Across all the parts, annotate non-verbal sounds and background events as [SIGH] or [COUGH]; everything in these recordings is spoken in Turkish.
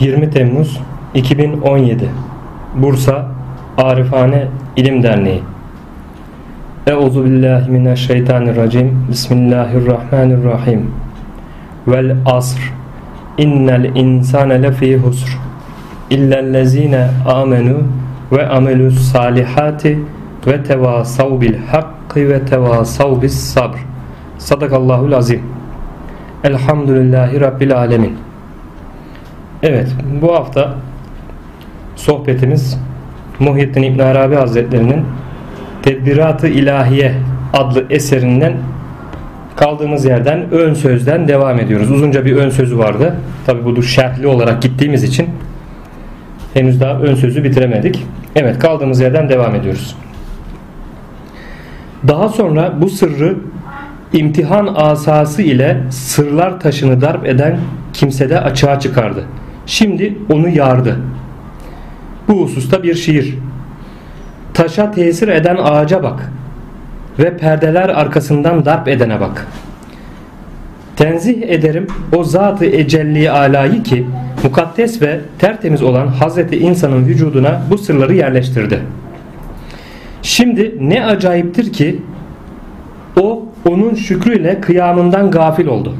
20 Temmuz 2017 Bursa Arifane İlim Derneği. Euzu billahi mineşşeytanirracim Bismillahirrahmanirrahim. Vel asr. İnnel insane lefî husr. İllellezine amenu ve amelus salihati ve tevasav bil hakkı ve tevasav bis sabr. Sadakallahul azim Elhamdülillahi Rabbil alemin Evet bu hafta sohbetimiz Muhyiddin İbn Arabi Hazretlerinin Tedbirat-ı İlahiye adlı eserinden kaldığımız yerden ön sözden devam ediyoruz. Uzunca bir ön sözü vardı. Tabi bu şerhli olarak gittiğimiz için henüz daha ön sözü bitiremedik. Evet kaldığımız yerden devam ediyoruz. Daha sonra bu sırrı imtihan asası ile sırlar taşını darp eden kimsede açığa çıkardı. Şimdi onu yardı. Bu hususta bir şiir. Taşa tesir eden ağaca bak ve perdeler arkasından darp edene bak. Tenzih ederim o zatı ecelli alayı ki mukaddes ve tertemiz olan Hazreti insanın vücuduna bu sırları yerleştirdi. Şimdi ne acayiptir ki o onun şükrüyle kıyamından gafil oldu.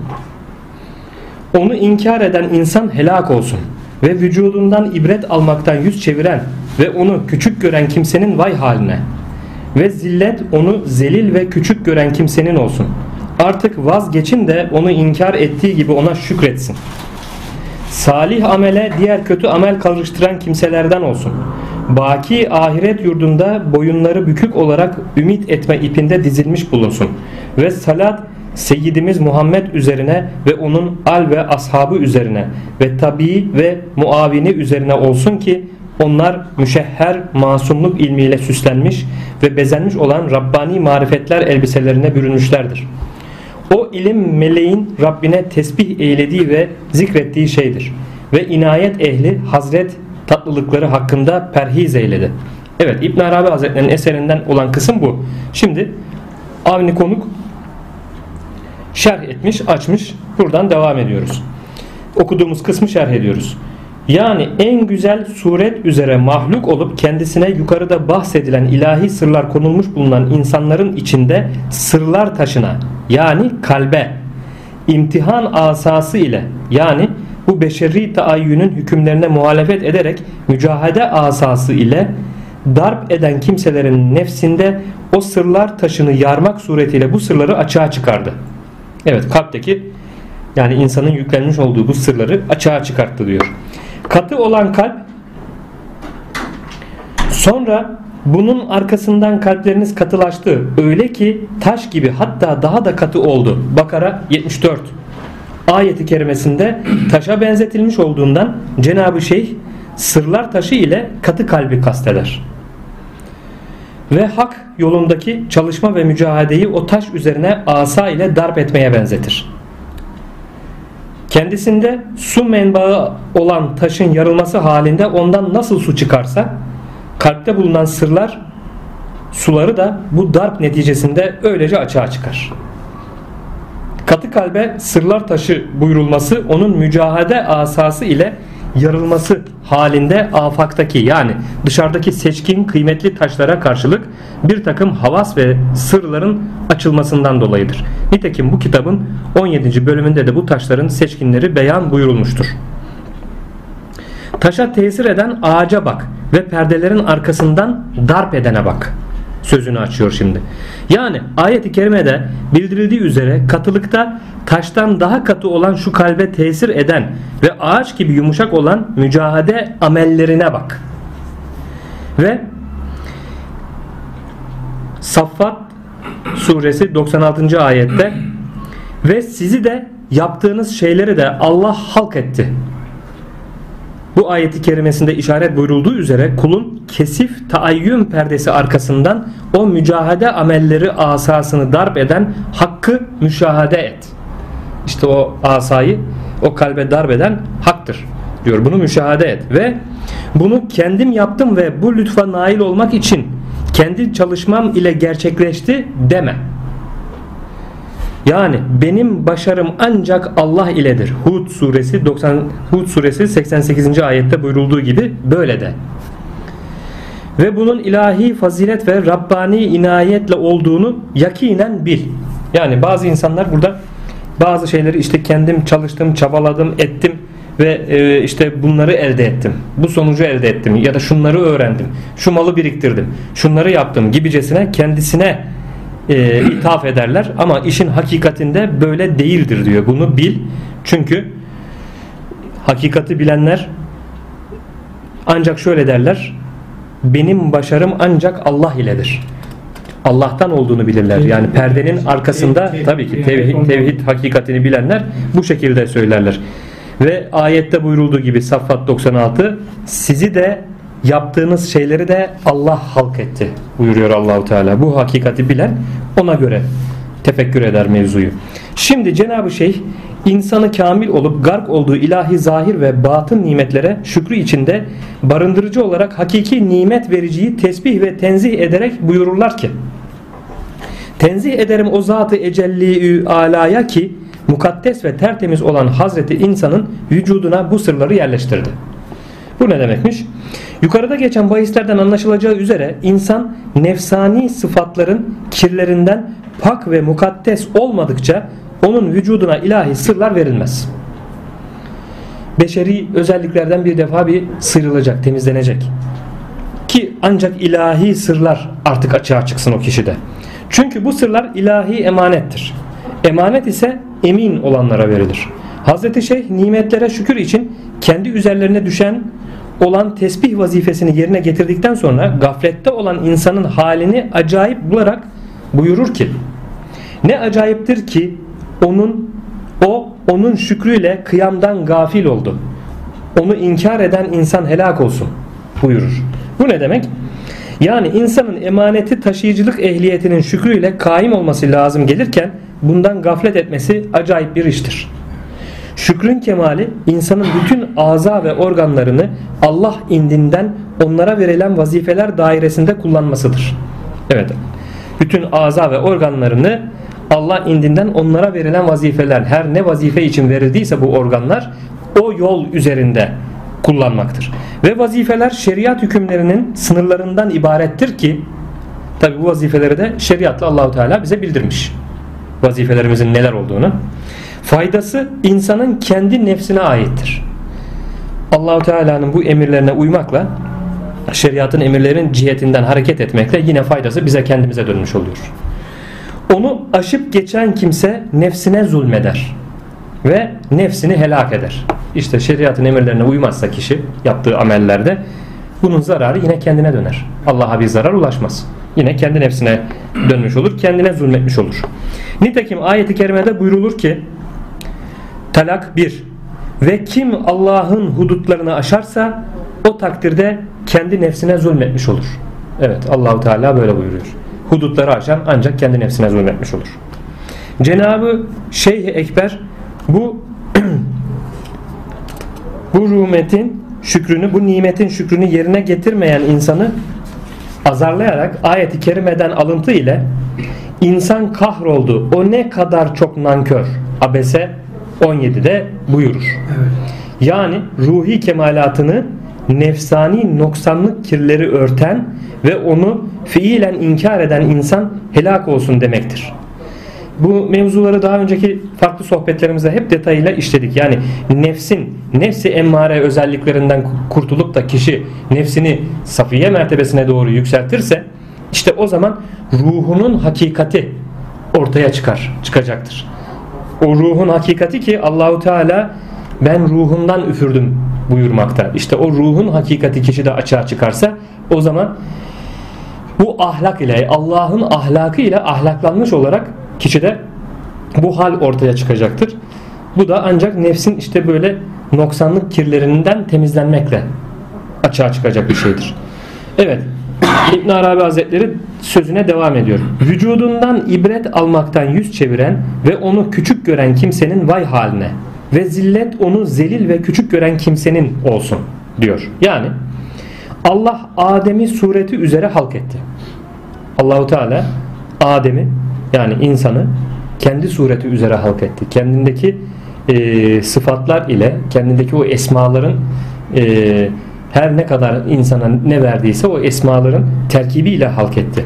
Onu inkar eden insan helak olsun ve vücudundan ibret almaktan yüz çeviren ve onu küçük gören kimsenin vay haline ve zillet onu zelil ve küçük gören kimsenin olsun. Artık vazgeçin de onu inkar ettiği gibi ona şükretsin. Salih amele diğer kötü amel karıştıran kimselerden olsun. Baki ahiret yurdunda boyunları bükük olarak ümit etme ipinde dizilmiş bulunsun. Ve salat Seyyidimiz Muhammed üzerine ve onun al ve ashabı üzerine ve tabi ve muavini üzerine olsun ki onlar müşehher masumluk ilmiyle süslenmiş ve bezenmiş olan Rabbani marifetler elbiselerine bürünmüşlerdir. O ilim meleğin Rabbine tesbih eylediği ve zikrettiği şeydir. Ve inayet ehli Hazret tatlılıkları hakkında perhiz eyledi. Evet İbn Arabi Hazretleri'nin eserinden olan kısım bu. Şimdi Avni Konuk şerh etmiş, açmış. Buradan devam ediyoruz. Okuduğumuz kısmı şerh ediyoruz. Yani en güzel suret üzere mahluk olup kendisine yukarıda bahsedilen ilahi sırlar konulmuş bulunan insanların içinde sırlar taşına yani kalbe imtihan asası ile yani bu beşeri taayyünün hükümlerine muhalefet ederek mücahede asası ile darp eden kimselerin nefsinde o sırlar taşını yarmak suretiyle bu sırları açığa çıkardı. Evet kalpteki yani insanın yüklenmiş olduğu bu sırları açığa çıkarttı diyor. Katı olan kalp sonra bunun arkasından kalpleriniz katılaştı. Öyle ki taş gibi hatta daha da katı oldu. Bakara 74 ayeti kerimesinde taşa benzetilmiş olduğundan Cenab-ı Şeyh sırlar taşı ile katı kalbi kasteder. Ve hak yolundaki çalışma ve mücadeleyi o taş üzerine asa ile darp etmeye benzetir. Kendisinde su menbaı olan taşın yarılması halinde ondan nasıl su çıkarsa kalpte bulunan sırlar suları da bu darp neticesinde öylece açığa çıkar. Katı kalbe sırlar taşı buyurulması onun mücahede asası ile yarılması halinde afaktaki yani dışarıdaki seçkin kıymetli taşlara karşılık bir takım havas ve sırların açılmasından dolayıdır. Nitekim bu kitabın 17. bölümünde de bu taşların seçkinleri beyan buyurulmuştur. Taşa tesir eden ağaca bak ve perdelerin arkasından darp edene bak sözünü açıyor şimdi. Yani ayet-i kerimede bildirildiği üzere katılıkta taştan daha katı olan şu kalbe tesir eden ve ağaç gibi yumuşak olan mücahede amellerine bak. Ve Saffat suresi 96. ayette ve sizi de yaptığınız şeyleri de Allah halk etti. Bu ayeti kerimesinde işaret buyurulduğu üzere kulun kesif taayyün perdesi arkasından o mücahede amelleri asasını darp eden hakkı müşahede et. İşte o asayı o kalbe darp eden haktır diyor. Bunu müşahede et ve bunu kendim yaptım ve bu lütfa nail olmak için kendi çalışmam ile gerçekleşti deme. Yani benim başarım ancak Allah iledir. Hud suresi 90 Hud suresi 88. ayette buyurulduğu gibi böyle de. Ve bunun ilahi fazilet ve Rabbani inayetle olduğunu yakinen bil. Yani bazı insanlar burada bazı şeyleri işte kendim çalıştım, çabaladım, ettim ve e, işte bunları elde ettim. Bu sonucu elde ettim ya da şunları öğrendim. Şu malı biriktirdim. Şunları yaptım gibicesine kendisine e, ithaf ederler ama işin hakikatinde böyle değildir diyor. Bunu bil. Çünkü hakikati bilenler ancak şöyle derler. Benim başarım ancak Allah iledir. Allah'tan olduğunu bilirler. Yani perdenin arkasında tabii ki tevhid, tevhid hakikatini bilenler bu şekilde söylerler. Ve ayette buyurulduğu gibi Saffat 96 sizi de yaptığınız şeyleri de Allah halk etti buyuruyor Allahu Teala. Bu hakikati bilen ona göre tefekkür eder mevzuyu. Şimdi Cenab-ı Şeyh insanı kamil olup gark olduğu ilahi zahir ve batın nimetlere şükrü içinde barındırıcı olarak hakiki nimet vericiyi tesbih ve tenzih ederek buyururlar ki Tenzih ederim o zatı ecelli alaya ki mukaddes ve tertemiz olan Hazreti insanın vücuduna bu sırları yerleştirdi. Bu ne demekmiş? Yukarıda geçen bahislerden anlaşılacağı üzere insan nefsani sıfatların kirlerinden pak ve mukaddes olmadıkça onun vücuduna ilahi sırlar verilmez. Beşeri özelliklerden bir defa bir sıyrılacak, temizlenecek. Ki ancak ilahi sırlar artık açığa çıksın o kişide. Çünkü bu sırlar ilahi emanettir. Emanet ise emin olanlara verilir. Hazreti Şeyh nimetlere şükür için kendi üzerlerine düşen olan tesbih vazifesini yerine getirdikten sonra gaflette olan insanın halini acayip bularak buyurur ki ne acayiptir ki onun o onun şükrüyle kıyamdan gafil oldu. Onu inkar eden insan helak olsun buyurur. Bu ne demek? Yani insanın emaneti taşıyıcılık ehliyetinin şükrüyle kaim olması lazım gelirken bundan gaflet etmesi acayip bir iştir. Şükrün kemali insanın bütün aza ve organlarını Allah indinden onlara verilen vazifeler dairesinde kullanmasıdır. Evet. Bütün aza ve organlarını Allah indinden onlara verilen vazifeler her ne vazife için verildiyse bu organlar o yol üzerinde kullanmaktır. Ve vazifeler şeriat hükümlerinin sınırlarından ibarettir ki tabi bu vazifeleri de şeriatla Allahu Teala bize bildirmiş. Vazifelerimizin neler olduğunu. Faydası insanın kendi nefsine aittir. Allahu Teala'nın bu emirlerine uymakla şeriatın emirlerin cihetinden hareket etmekle yine faydası bize kendimize dönmüş oluyor. Onu aşıp geçen kimse nefsine zulmeder ve nefsini helak eder. İşte şeriatın emirlerine uymazsa kişi yaptığı amellerde bunun zararı yine kendine döner. Allah'a bir zarar ulaşmaz. Yine kendi nefsine dönmüş olur, kendine zulmetmiş olur. Nitekim ayeti kerimede buyrulur ki Talak 1 Ve kim Allah'ın hudutlarını aşarsa o takdirde kendi nefsine zulmetmiş olur. Evet Allahu Teala böyle buyuruyor. Hudutları aşan ancak kendi nefsine zulmetmiş olur. Cenabı Şeyh Ekber bu [CLEARS THROAT] bu rumetin şükrünü, bu nimetin şükrünü yerine getirmeyen insanı azarlayarak ayeti kerimeden alıntı ile insan kahroldu. O ne kadar çok nankör. Abese 17'de buyurur. Evet. Yani ruhi kemalatını nefsani noksanlık kirleri örten ve onu fiilen inkar eden insan helak olsun demektir. Bu mevzuları daha önceki farklı sohbetlerimizde hep detayıyla işledik. Yani nefsin, nefsi emmare özelliklerinden kurtulup da kişi nefsini safiye mertebesine doğru yükseltirse işte o zaman ruhunun hakikati ortaya çıkar, çıkacaktır. O ruhun hakikati ki Allahu Teala ben ruhumdan üfürdüm buyurmakta. İşte o ruhun hakikati kişi de açığa çıkarsa o zaman bu ahlak ile Allah'ın ahlakı ile ahlaklanmış olarak kişide bu hal ortaya çıkacaktır. Bu da ancak nefsin işte böyle noksanlık kirlerinden temizlenmekle açığa çıkacak bir şeydir. Evet. İbn Arabi Hazretleri sözüne devam ediyor. Vücudundan ibret almaktan yüz çeviren ve onu küçük gören kimsenin vay haline ve zillet onu zelil ve küçük gören kimsenin olsun diyor. Yani Allah Adem'i sureti üzere halk etti. Allahu Teala Adem'i yani insanı kendi sureti üzere halk etti. Kendindeki e, sıfatlar ile kendindeki o esmaların e, her ne kadar insana ne verdiyse o esmaların terkibiyle halk etti.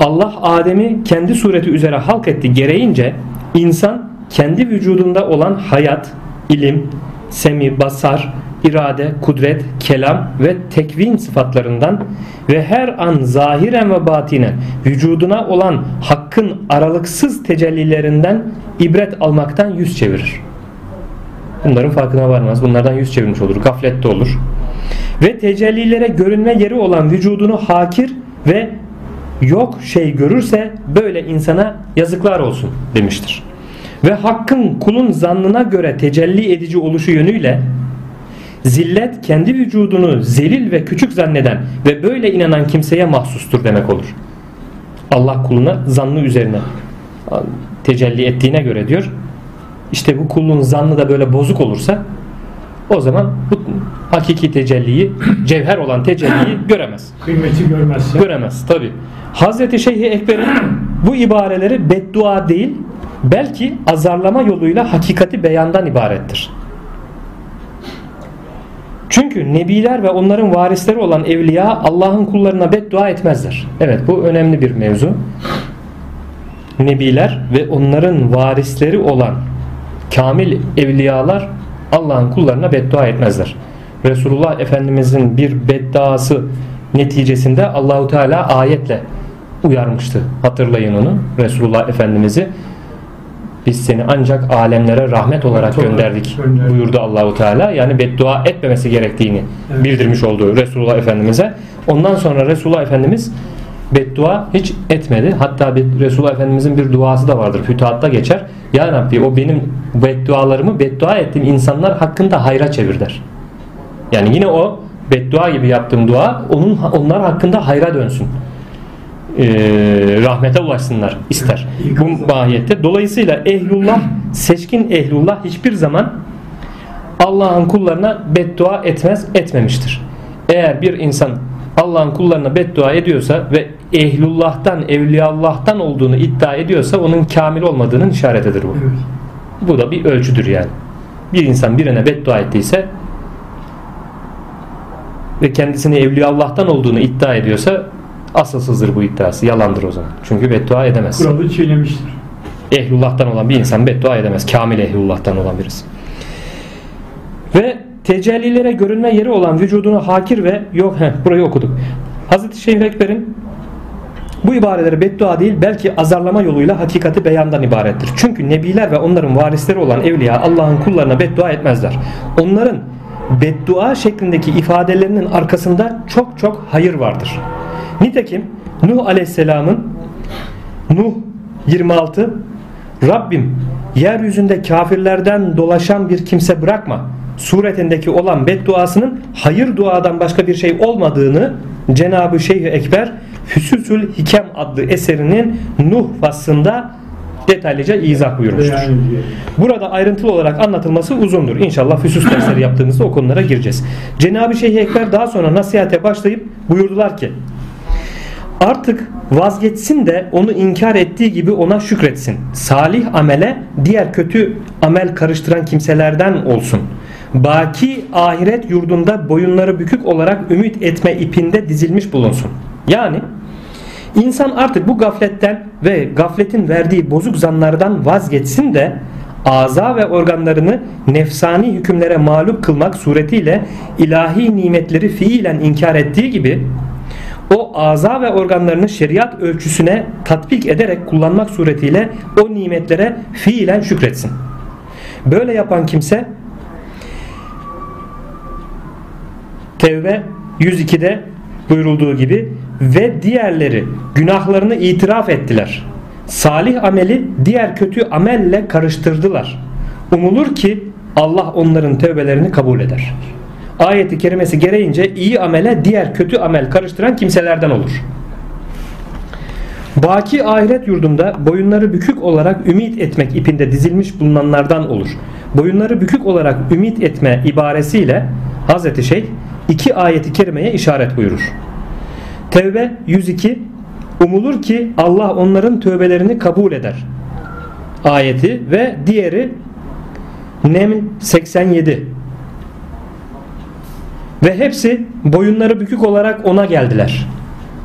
Allah Adem'i kendi sureti üzere halk etti gereğince insan kendi vücudunda olan hayat, ilim, semi, basar, irade, kudret, kelam ve tekvin sıfatlarından ve her an zahiren ve batinen vücuduna olan hakkın aralıksız tecellilerinden ibret almaktan yüz çevirir. Bunların farkına varmaz. Bunlardan yüz çevirmiş olur. Gaflette olur. Ve tecellilere görünme yeri olan vücudunu hakir ve yok şey görürse böyle insana yazıklar olsun demiştir. Ve hakkın kulun zannına göre tecelli edici oluşu yönüyle zillet kendi vücudunu zelil ve küçük zanneden ve böyle inanan kimseye mahsustur demek olur. Allah kuluna zannı üzerine tecelli ettiğine göre diyor. İşte bu kulun zannı da böyle bozuk olursa o zaman bu hakiki tecelliyi, cevher olan tecelliyi [COUGHS] göremez. Kıymeti görmezse. Göremez tabi. Hazreti Şeyh Ekber'in bu ibareleri beddua değil belki azarlama yoluyla hakikati beyandan ibarettir. Çünkü nebiler ve onların varisleri olan evliya Allah'ın kullarına beddua etmezler. Evet bu önemli bir mevzu. Nebiler ve onların varisleri olan kamil evliyalar Allah'ın kullarına beddua etmezler. Resulullah Efendimizin bir beddaası neticesinde Allahu Teala ayetle uyarmıştı. Hatırlayın onu. Resulullah Efendimiz'i biz seni ancak alemlere rahmet olarak gönderdik buyurdu Allahu Teala. Yani beddua etmemesi gerektiğini bildirmiş oldu Resulullah Efendimiz'e. Ondan sonra Resulullah Efendimiz beddua hiç etmedi. Hatta bir Resulullah Efendimizin bir duası da vardır. Fütuhatta geçer. Ya Rabbi o benim beddualarımı beddua ettiğim insanlar hakkında hayra çevir der. Yani yine o beddua gibi yaptığım dua onun onlar hakkında hayra dönsün. Ee, rahmete ulaşsınlar ister. Bu mahiyette. Dolayısıyla ehlullah, seçkin ehlullah hiçbir zaman Allah'ın kullarına beddua etmez, etmemiştir. Eğer bir insan Allah'ın kullarına beddua ediyorsa ve ehlullah'tan, evliyallah'tan olduğunu iddia ediyorsa onun kamil olmadığının işaretidir bu. Evet. Bu da bir ölçüdür yani. Bir insan birine beddua ettiyse ve kendisini evliyallah'tan olduğunu iddia ediyorsa asılsızdır bu iddiası. Yalandır o zaman. Çünkü beddua edemez. Kuralı çiğnemiştir. Ehlullah'tan olan bir insan beddua edemez. Kamil ehlullah'tan olan birisi. Ve tecellilere görünme yeri olan vücudunu hakir ve yok heh, burayı okuduk. Hazreti Şeyh Ekber'in bu ibareleri beddua değil belki azarlama yoluyla hakikati beyandan ibarettir. Çünkü nebiler ve onların varisleri olan evliya Allah'ın kullarına beddua etmezler. Onların beddua şeklindeki ifadelerinin arkasında çok çok hayır vardır. Nitekim Nuh Aleyhisselam'ın Nuh 26 Rabbim yeryüzünde kafirlerden dolaşan bir kimse bırakma suretindeki olan bedduasının hayır duadan başka bir şey olmadığını Cenab-ı Şeyh Ekber Füsusül Hikem adlı eserinin Nuh faslında detaylıca izah buyurmuştur. Burada ayrıntılı olarak anlatılması uzundur. İnşallah füsus dersleri yaptığımızda o konulara gireceğiz. Cenab-ı Şeyh Ekber daha sonra nasihate başlayıp buyurdular ki Artık vazgeçsin de onu inkar ettiği gibi ona şükretsin. Salih amele diğer kötü amel karıştıran kimselerden olsun. Baki ahiret yurdunda boyunları bükük olarak ümit etme ipinde dizilmiş bulunsun. Yani insan artık bu gafletten ve gafletin verdiği bozuk zanlardan vazgeçsin de aza ve organlarını nefsani hükümlere mağlup kılmak suretiyle ilahi nimetleri fiilen inkar ettiği gibi o aza ve organlarını şeriat ölçüsüne tatbik ederek kullanmak suretiyle o nimetlere fiilen şükretsin. Böyle yapan kimse Tevbe 102'de buyurulduğu gibi ve diğerleri günahlarını itiraf ettiler. Salih ameli diğer kötü amelle karıştırdılar. Umulur ki Allah onların tövbelerini kabul eder ayeti kerimesi gereğince iyi amele diğer kötü amel karıştıran kimselerden olur. Baki ahiret yurdunda boyunları bükük olarak ümit etmek ipinde dizilmiş bulunanlardan olur. Boyunları bükük olarak ümit etme ibaresiyle Hazreti Şeyh iki ayeti kerimeye işaret buyurur. Tevbe 102 Umulur ki Allah onların tövbelerini kabul eder. ayeti ve diğeri Neml 87 ve hepsi boyunları bükük olarak ona geldiler.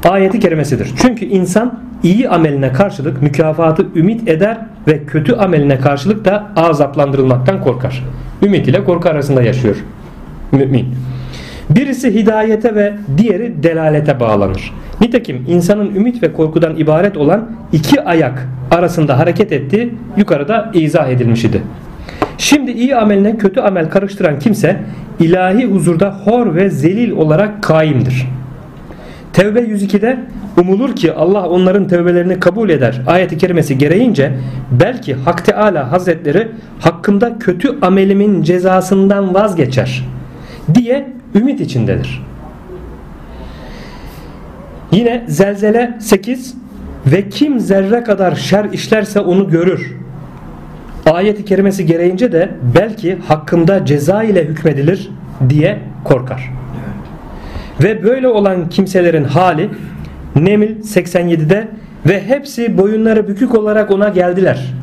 Ayeti kerimesidir. Çünkü insan iyi ameline karşılık mükafatı ümit eder ve kötü ameline karşılık da azaplandırılmaktan korkar. Ümit ile korku arasında yaşıyor mümin. Birisi hidayete ve diğeri delalete bağlanır. Nitekim insanın ümit ve korkudan ibaret olan iki ayak arasında hareket ettiği yukarıda izah edilmiş idi. Şimdi iyi ameline kötü amel karıştıran kimse ilahi huzurda hor ve zelil olarak kaimdir. Tevbe 102'de umulur ki Allah onların tevbelerini kabul eder ayeti kerimesi gereğince belki Hak Teala Hazretleri hakkımda kötü amelimin cezasından vazgeçer diye ümit içindedir. Yine Zelzele 8 ve kim zerre kadar şer işlerse onu görür. Ayeti kerimesi gereğince de belki hakkında ceza ile hükmedilir diye korkar. Ve böyle olan kimselerin hali Nemil 87'de ve hepsi boyunları bükük olarak ona geldiler.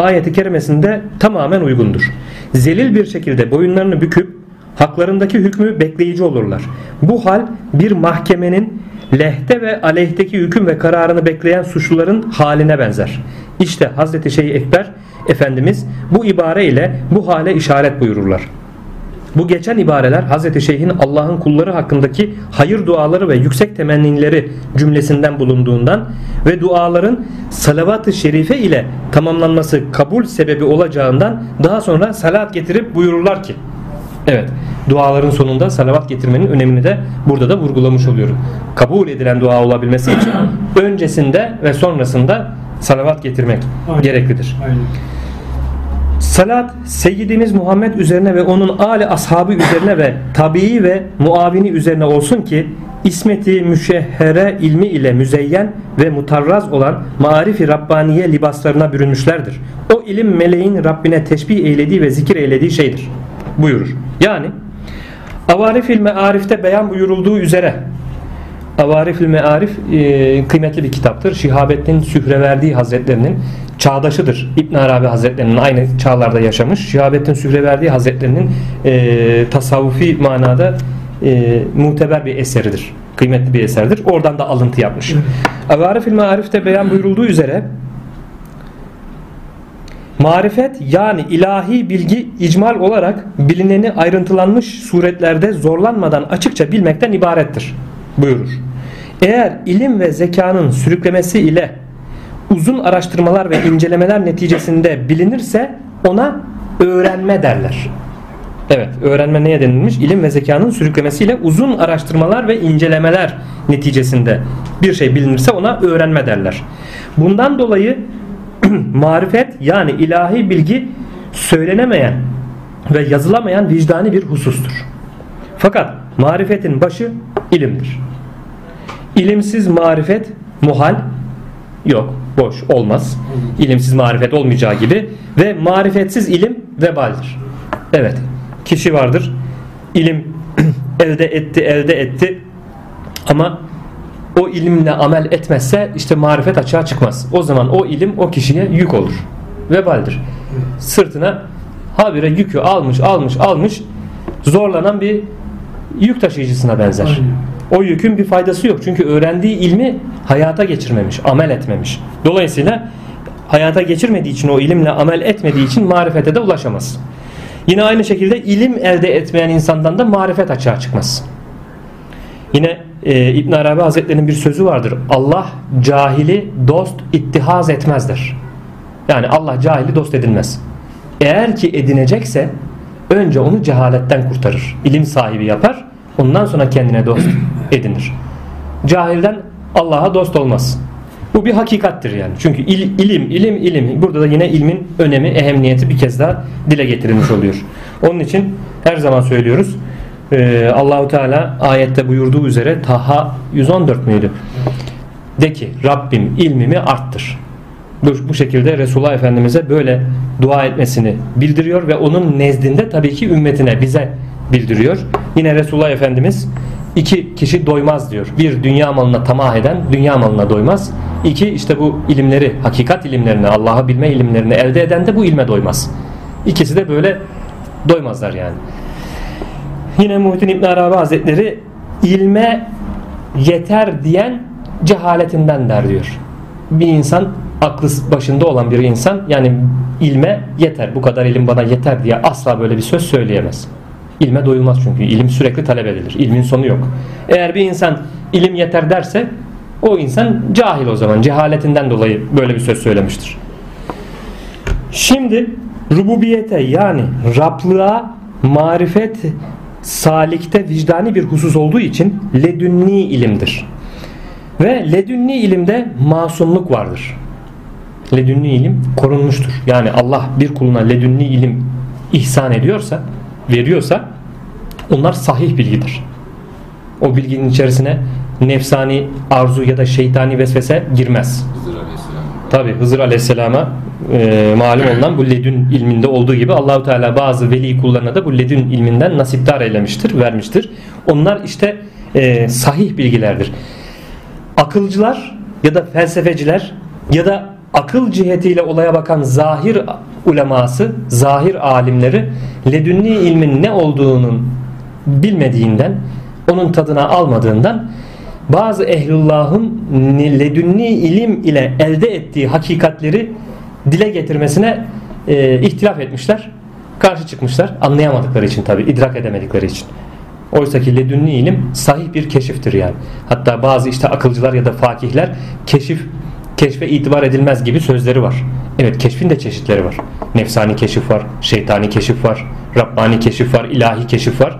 Ayeti kerimesinde tamamen uygundur. Zelil bir şekilde boyunlarını büküp haklarındaki hükmü bekleyici olurlar. Bu hal bir mahkemenin lehte ve aleyhteki hüküm ve kararını bekleyen suçluların haline benzer. İşte Hazreti Şeyh Ekber Efendimiz bu ibare ile bu hale işaret buyururlar. Bu geçen ibareler Hz. Şeyh'in Allah'ın kulları hakkındaki hayır duaları ve yüksek temennileri cümlesinden bulunduğundan ve duaların salavat-ı şerife ile tamamlanması kabul sebebi olacağından daha sonra salat getirip buyururlar ki Evet duaların sonunda salavat getirmenin önemini de burada da vurgulamış oluyorum. Kabul edilen dua olabilmesi için [CLEARS THROAT] öncesinde ve sonrasında salavat getirmek Aynen. gereklidir. Aynen. Salat Seyyidimiz Muhammed üzerine ve onun âli ashabı üzerine ve tabii ve muavini üzerine olsun ki ismeti müşehhere ilmi ile müzeyyen ve mutarraz olan marifi Rabbaniye libaslarına bürünmüşlerdir. O ilim meleğin Rabbine teşbih eylediği ve zikir eylediği şeydir. Buyurur. Yani Avarifil Mearif'te beyan buyurulduğu üzere Avarifil Mearif e, kıymetli bir kitaptır. Şihabettin Sühreverdi Hazretlerinin çağdaşıdır. İbn Arabi Hazretlerinin aynı çağlarda yaşamış. Şihabettin Sühreverdi Hazretlerinin e, tasavvufi manada e, muteber bir eseridir. Kıymetli bir eserdir. Oradan da alıntı yapmış. Avarifil Mearif'te beyan buyurulduğu üzere Marifet yani ilahi bilgi icmal olarak bilineni ayrıntılanmış suretlerde zorlanmadan açıkça bilmekten ibarettir buyurur. Eğer ilim ve zekanın sürüklemesi ile uzun araştırmalar ve incelemeler neticesinde bilinirse ona öğrenme derler. Evet öğrenme neye denilmiş? İlim ve zekanın sürüklemesiyle uzun araştırmalar ve incelemeler neticesinde bir şey bilinirse ona öğrenme derler. Bundan dolayı [CLEARS THROAT] marifet yani ilahi bilgi söylenemeyen ve yazılamayan vicdani bir husustur. Fakat marifetin başı ilimdir. İlimsiz marifet muhal yok boş olmaz. İlimsiz marifet olmayacağı gibi ve marifetsiz ilim vebaldir. Evet kişi vardır ilim [CLEARS THROAT] elde etti elde etti ama o ilimle amel etmezse işte marifet açığa çıkmaz. O zaman o ilim o kişiye yük olur. Vebaldir. Sırtına habire yükü almış almış almış zorlanan bir yük taşıyıcısına benzer. Aynen. O yükün bir faydası yok. Çünkü öğrendiği ilmi hayata geçirmemiş, amel etmemiş. Dolayısıyla hayata geçirmediği için o ilimle amel etmediği için marifete de ulaşamaz. Yine aynı şekilde ilim elde etmeyen insandan da marifet açığa çıkmaz. Yine e, İbn Arabi Hazretleri'nin bir sözü vardır. Allah cahili dost ittihaz etmezdir. Yani Allah cahili dost edinmez. Eğer ki edinecekse önce onu cehaletten kurtarır. İlim sahibi yapar. Ondan sonra kendine dost [CLEARS THROAT] edinir. Cahilden Allah'a dost olmaz. Bu bir hakikattir yani. Çünkü il, ilim, ilim, ilim. Burada da yine ilmin önemi, ehemmiyeti bir kez daha dile getirilmiş oluyor. Onun için her zaman söylüyoruz. Ee, Allahu Teala ayette buyurduğu üzere Taha 114 müydü? De ki Rabbim ilmimi arttır. Bu, bu şekilde Resulullah Efendimiz'e böyle dua etmesini bildiriyor ve onun nezdinde tabii ki ümmetine bize bildiriyor. Yine Resulullah Efendimiz iki kişi doymaz diyor. Bir dünya malına tamah eden dünya malına doymaz. İki işte bu ilimleri, hakikat ilimlerini, Allah'ı bilme ilimlerini elde eden de bu ilme doymaz. İkisi de böyle doymazlar yani. Yine Muhittin İbn Arabi Hazretleri ilme yeter diyen cehaletinden der diyor. Bir insan aklı başında olan bir insan yani ilme yeter bu kadar ilim bana yeter diye asla böyle bir söz söyleyemez. İlme doyulmaz çünkü ilim sürekli talep edilir. İlmin sonu yok. Eğer bir insan ilim yeter derse o insan cahil o zaman cehaletinden dolayı böyle bir söz söylemiştir. Şimdi rububiyete yani Rablığa marifet salikte vicdani bir husus olduğu için ledünni ilimdir. Ve ledünni ilimde masumluk vardır. Ledünni ilim korunmuştur. Yani Allah bir kuluna ledünni ilim ihsan ediyorsa, veriyorsa onlar sahih bilgidir. O bilginin içerisine nefsani arzu ya da şeytani vesvese girmez. Tabi Hızır Aleyhisselam'a e, malum olan bu ledün ilminde olduğu gibi Allahu Teala bazı veli kullarına da bu ledün ilminden nasiptar eylemiştir, vermiştir. Onlar işte e, sahih bilgilerdir. Akılcılar ya da felsefeciler ya da akıl cihetiyle olaya bakan zahir uleması, zahir alimleri ledünni ilmin ne olduğunun bilmediğinden, onun tadına almadığından bazı ehlullahın ledünni ilim ile elde ettiği hakikatleri dile getirmesine e, ihtilaf etmişler. Karşı çıkmışlar. Anlayamadıkları için tabi, idrak edemedikleri için. Oysa ki ledünni ilim sahih bir keşiftir yani. Hatta bazı işte akılcılar ya da fakihler keşif keşfe itibar edilmez gibi sözleri var. Evet keşfin de çeşitleri var. Nefsani keşif var, şeytani keşif var, Rabbani keşif var, ilahi keşif var.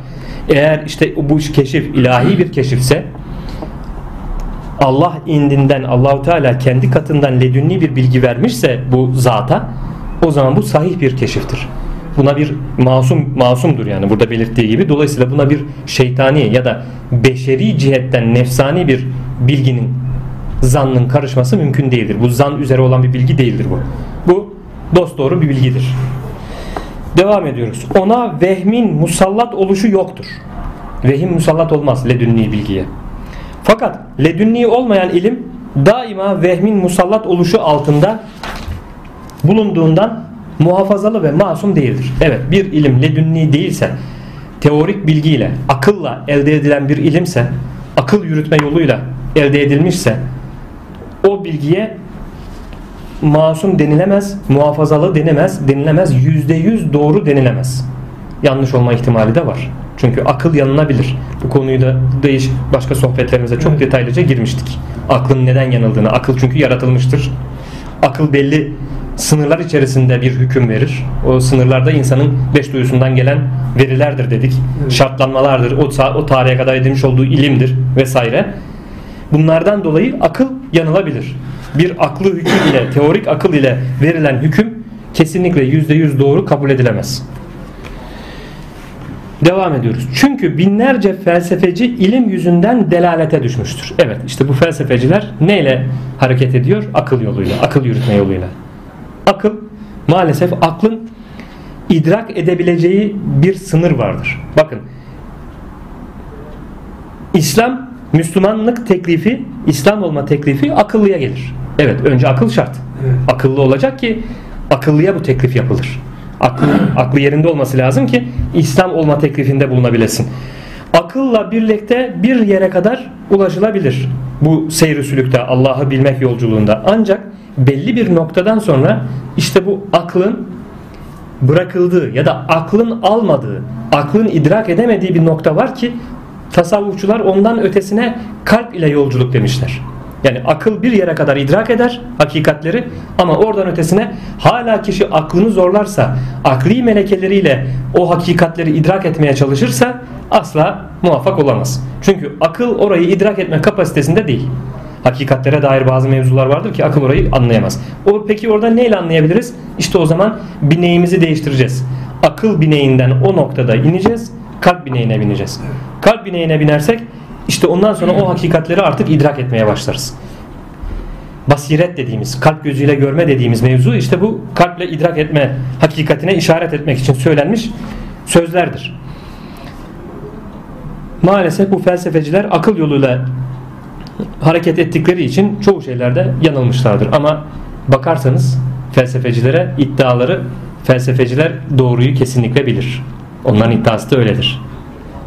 Eğer işte bu keşif ilahi bir keşifse Allah indinden Allahu Teala kendi katından ledünni bir bilgi vermişse bu zata o zaman bu sahih bir keşiftir. Buna bir masum masumdur yani burada belirttiği gibi. Dolayısıyla buna bir şeytani ya da beşeri cihetten nefsani bir bilginin zannın karışması mümkün değildir. Bu zan üzere olan bir bilgi değildir bu. Bu dost doğru bir bilgidir. Devam ediyoruz. Ona vehmin musallat oluşu yoktur. Vehim musallat olmaz ledünni bilgiye. Fakat ledünni olmayan ilim daima vehmin musallat oluşu altında bulunduğundan muhafazalı ve masum değildir. Evet bir ilim ledünni değilse teorik bilgiyle, akılla elde edilen bir ilimse, akıl yürütme yoluyla elde edilmişse o bilgiye masum denilemez, muhafazalı denemez, denilemez, yüzde yüz doğru denilemez. Yanlış olma ihtimali de var. Çünkü akıl yanılabilir. Bu konuyu da değiş başka sohbetlerimize çok detaylıca girmiştik. Aklın neden yanıldığını. Akıl çünkü yaratılmıştır. Akıl belli sınırlar içerisinde bir hüküm verir. O sınırlarda insanın beş duyusundan gelen verilerdir dedik. Evet. Şartlanmalardır. O, o tarihe kadar edilmiş olduğu ilimdir vesaire. Bunlardan dolayı akıl yanılabilir. Bir aklı hüküm ile, teorik akıl ile verilen hüküm kesinlikle yüzde yüz doğru kabul edilemez. Devam ediyoruz. Çünkü binlerce felsefeci ilim yüzünden delalete düşmüştür. Evet işte bu felsefeciler neyle hareket ediyor? Akıl yoluyla, akıl yürütme yoluyla. Akıl maalesef aklın idrak edebileceği bir sınır vardır. Bakın İslam Müslümanlık teklifi, İslam olma teklifi akıllıya gelir. Evet önce akıl şart. Evet. Akıllı olacak ki akıllıya bu teklif yapılır. Aklı, [LAUGHS] aklı yerinde olması lazım ki İslam olma teklifinde bulunabilesin. Akılla birlikte bir yere kadar ulaşılabilir. Bu seyr sülükte Allah'ı bilmek yolculuğunda. Ancak belli bir noktadan sonra işte bu aklın bırakıldığı ya da aklın almadığı, aklın idrak edemediği bir nokta var ki tasavvufçular ondan ötesine kalp ile yolculuk demişler. Yani akıl bir yere kadar idrak eder hakikatleri ama oradan ötesine hala kişi aklını zorlarsa, akli melekeleriyle o hakikatleri idrak etmeye çalışırsa asla muvaffak olamaz. Çünkü akıl orayı idrak etme kapasitesinde değil. Hakikatlere dair bazı mevzular vardır ki akıl orayı anlayamaz. O peki orada neyle anlayabiliriz? İşte o zaman bineğimizi değiştireceğiz. Akıl bineğinden o noktada ineceğiz, kalp bineğine bineceğiz. Kalp bineğine binersek işte ondan sonra o hakikatleri artık idrak etmeye başlarız. Basiret dediğimiz, kalp gözüyle görme dediğimiz mevzu işte bu kalple idrak etme hakikatine işaret etmek için söylenmiş sözlerdir. maalesef bu felsefeciler akıl yoluyla hareket ettikleri için çoğu şeylerde yanılmışlardır. Ama bakarsanız felsefecilere iddiaları felsefeciler doğruyu kesinlikle bilir. Onların iddiası da öyledir.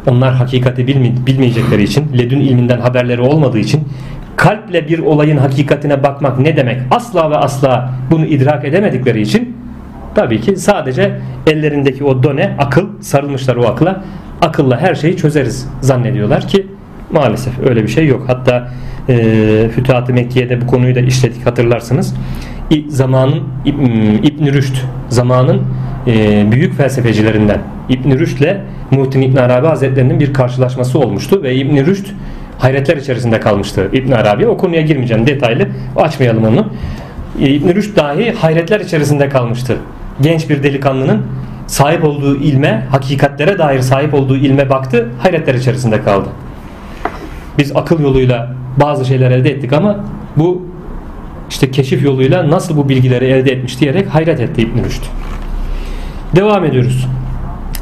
Onlar hakikati bilmeyecekleri için, ledün ilminden haberleri olmadığı için kalple bir olayın hakikatine bakmak ne demek asla ve asla bunu idrak edemedikleri için tabii ki sadece ellerindeki o done akıl sarılmışlar o akla akılla her şeyi çözeriz zannediyorlar ki maalesef öyle bir şey yok. Hatta e, Fütuhat-ı Mekke'de bu konuyu da işledik hatırlarsınız. Zamanın İbn Rüşd zamanın e, büyük felsefecilerinden İbn Rüşd ile Muhittin İbn Arabi Hazretlerinin bir karşılaşması olmuştu ve İbn Rüşd hayretler içerisinde kalmıştı İbn Arabi. O konuya girmeyeceğim detaylı. Açmayalım onu. İbn Rüşd dahi hayretler içerisinde kalmıştı. Genç bir delikanlının sahip olduğu ilme, hakikatlere dair sahip olduğu ilme baktı, hayretler içerisinde kaldı. Biz akıl yoluyla bazı şeyler elde ettik ama bu işte keşif yoluyla nasıl bu bilgileri elde etmiş diyerek hayret etti İbn Rüşd. Devam ediyoruz.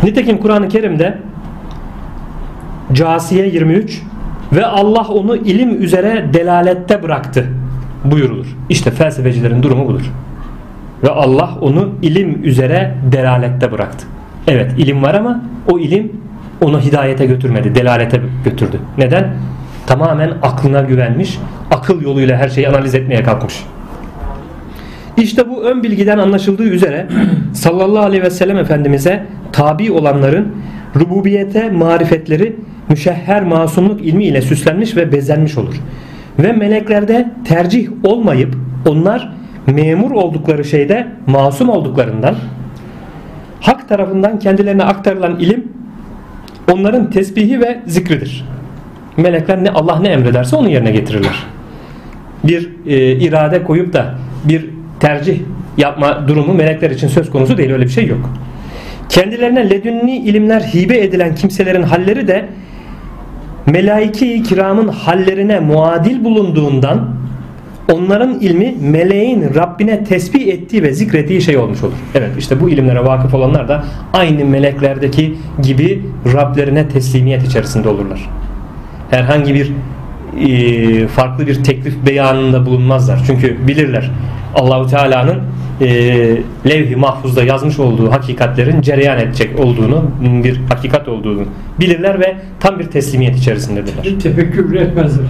Nitekim Kur'an-ı Kerim'de Casiye 23 ve Allah onu ilim üzere delalette bıraktı buyurulur. İşte felsefecilerin durumu budur. Ve Allah onu ilim üzere delalette bıraktı. Evet ilim var ama o ilim onu hidayete götürmedi, delalete götürdü. Neden? Tamamen aklına güvenmiş, akıl yoluyla her şeyi analiz etmeye kalkmış. İşte bu ön bilgiden anlaşıldığı üzere [CLEARS THROAT] sallallahu aleyhi ve sellem Efendimiz'e tabi olanların rububiyete marifetleri müşehher masumluk ilmi ile süslenmiş ve bezenmiş olur. Ve meleklerde tercih olmayıp onlar memur oldukları şeyde masum olduklarından hak tarafından kendilerine aktarılan ilim onların tesbihi ve zikridir. Melekler ne Allah ne emrederse onu yerine getirirler. Bir e, irade koyup da bir tercih yapma durumu melekler için söz konusu değil öyle bir şey yok. Kendilerine ledünni ilimler hibe edilen kimselerin halleri de melaike-i kiramın hallerine muadil bulunduğundan onların ilmi meleğin Rabbine tesbih ettiği ve zikrettiği şey olmuş olur. Evet işte bu ilimlere vakıf olanlar da aynı meleklerdeki gibi Rablerine teslimiyet içerisinde olurlar. Herhangi bir e, farklı bir teklif beyanında bulunmazlar. Çünkü bilirler Allahu Teala'nın e, levh-i mahfuzda yazmış olduğu hakikatlerin cereyan edecek olduğunu, bir hakikat olduğunu bilirler ve tam bir teslimiyet içerisindedirler. Hiç tefekkür etmezler.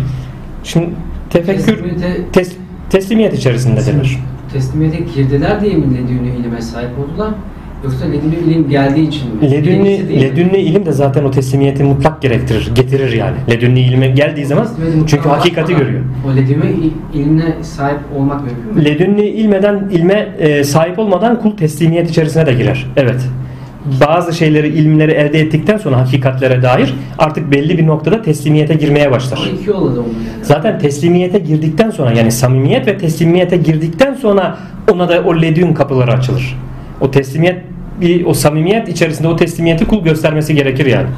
Şimdi tefekkür Teslimiyete- tes, teslimiyet içerisindedirler. Teslimiyete girdiler diye mi ledünlü ilime sahip oldular? Yoksa ledünlü ilim geldiği için mi? Mi? ledünni ilim de zaten o teslimiyeti mutlak gerektirir, getirir yani. Ledünni ilime geldiği zaman çünkü hakikati görüyor. O ledünlü il- ilimine sahip olmak mümkün mü? Ledünni ilmeden ilme e, sahip olmadan kul teslimiyet içerisine de girer. Evet. Bazı şeyleri, ilmleri elde ettikten sonra hakikatlere dair artık belli bir noktada teslimiyete girmeye başlar. O iki yolla da olmuyor. yani. Zaten teslimiyete girdikten sonra yani samimiyet ve teslimiyete girdikten sonra ona da o ledün kapıları açılır. O teslimiyet bir o samimiyet içerisinde o teslimiyeti kul göstermesi gerekir yani.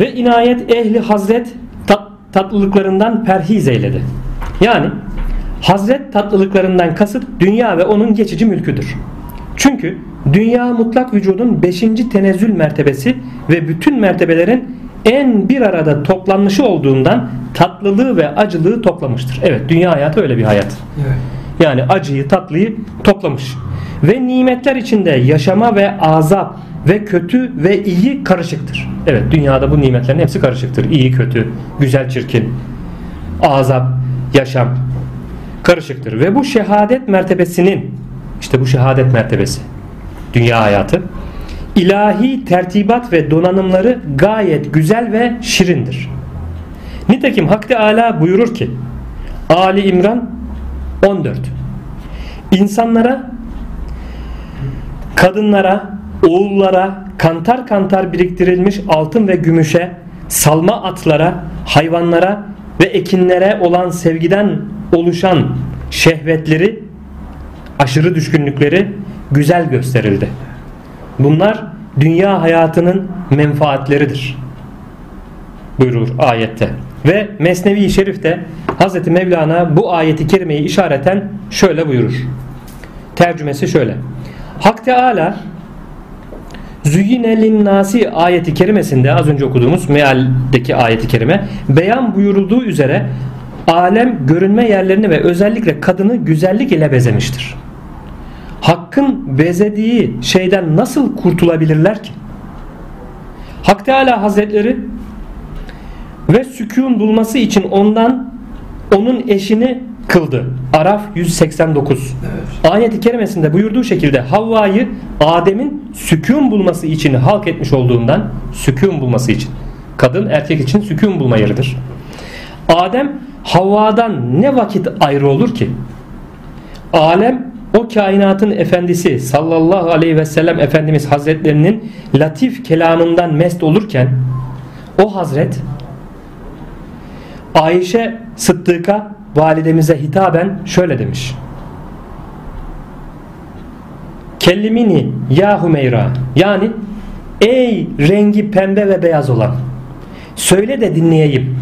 Ve inayet ehli hazret tat, tatlılıklarından perhiz eyledi. Yani hazret tatlılıklarından kasıt dünya ve onun geçici mülküdür. Çünkü dünya mutlak vücudun beşinci tenezzül mertebesi ve bütün mertebelerin en bir arada toplanmışı olduğundan tatlılığı ve acılığı toplamıştır. Evet dünya hayatı öyle bir hayat. Evet. Yani acıyı tatlıyı toplamış. Ve nimetler içinde yaşama ve azap ve kötü ve iyi karışıktır. Evet dünyada bu nimetlerin hepsi karışıktır. İyi kötü, güzel çirkin, azap, yaşam karışıktır. Ve bu şehadet mertebesinin işte bu şehadet mertebesi dünya hayatı ilahi tertibat ve donanımları gayet güzel ve şirindir. Nitekim Hak Teala buyurur ki Ali İmran 14 İnsanlara kadınlara, oğullara kantar kantar biriktirilmiş altın ve gümüşe, salma atlara, hayvanlara ve ekinlere olan sevgiden oluşan şehvetleri, aşırı düşkünlükleri güzel gösterildi. Bunlar dünya hayatının menfaatleridir. Buyurur ayette. Ve Mesnevi Şerif'te Hz. Mevlana bu ayeti kerimeyi işareten şöyle buyurur. Tercümesi şöyle. Hak Teala Züyyine linnasi ayeti kerimesinde az önce okuduğumuz mealdeki ayeti kerime beyan buyurulduğu üzere alem görünme yerlerini ve özellikle kadını güzellik ile bezemiştir. Hakkın bezediği şeyden nasıl kurtulabilirler ki? Hak Teala Hazretleri ve sükun bulması için ondan onun eşini kıldı. Araf 189. Ayet-i kerimesinde buyurduğu şekilde Havva'yı Adem'in sükun bulması için halk etmiş olduğundan sükun bulması için. Kadın erkek için sükun bulma yeridir. Adem Havva'dan ne vakit ayrı olur ki? Alem o kainatın efendisi sallallahu aleyhi ve sellem Efendimiz Hazretlerinin latif kelamından mest olurken o Hazret Ayşe Sıddık'a validemize hitaben şöyle demiş. Kellimini ya Hümeyra yani ey rengi pembe ve beyaz olan söyle de dinleyeyim.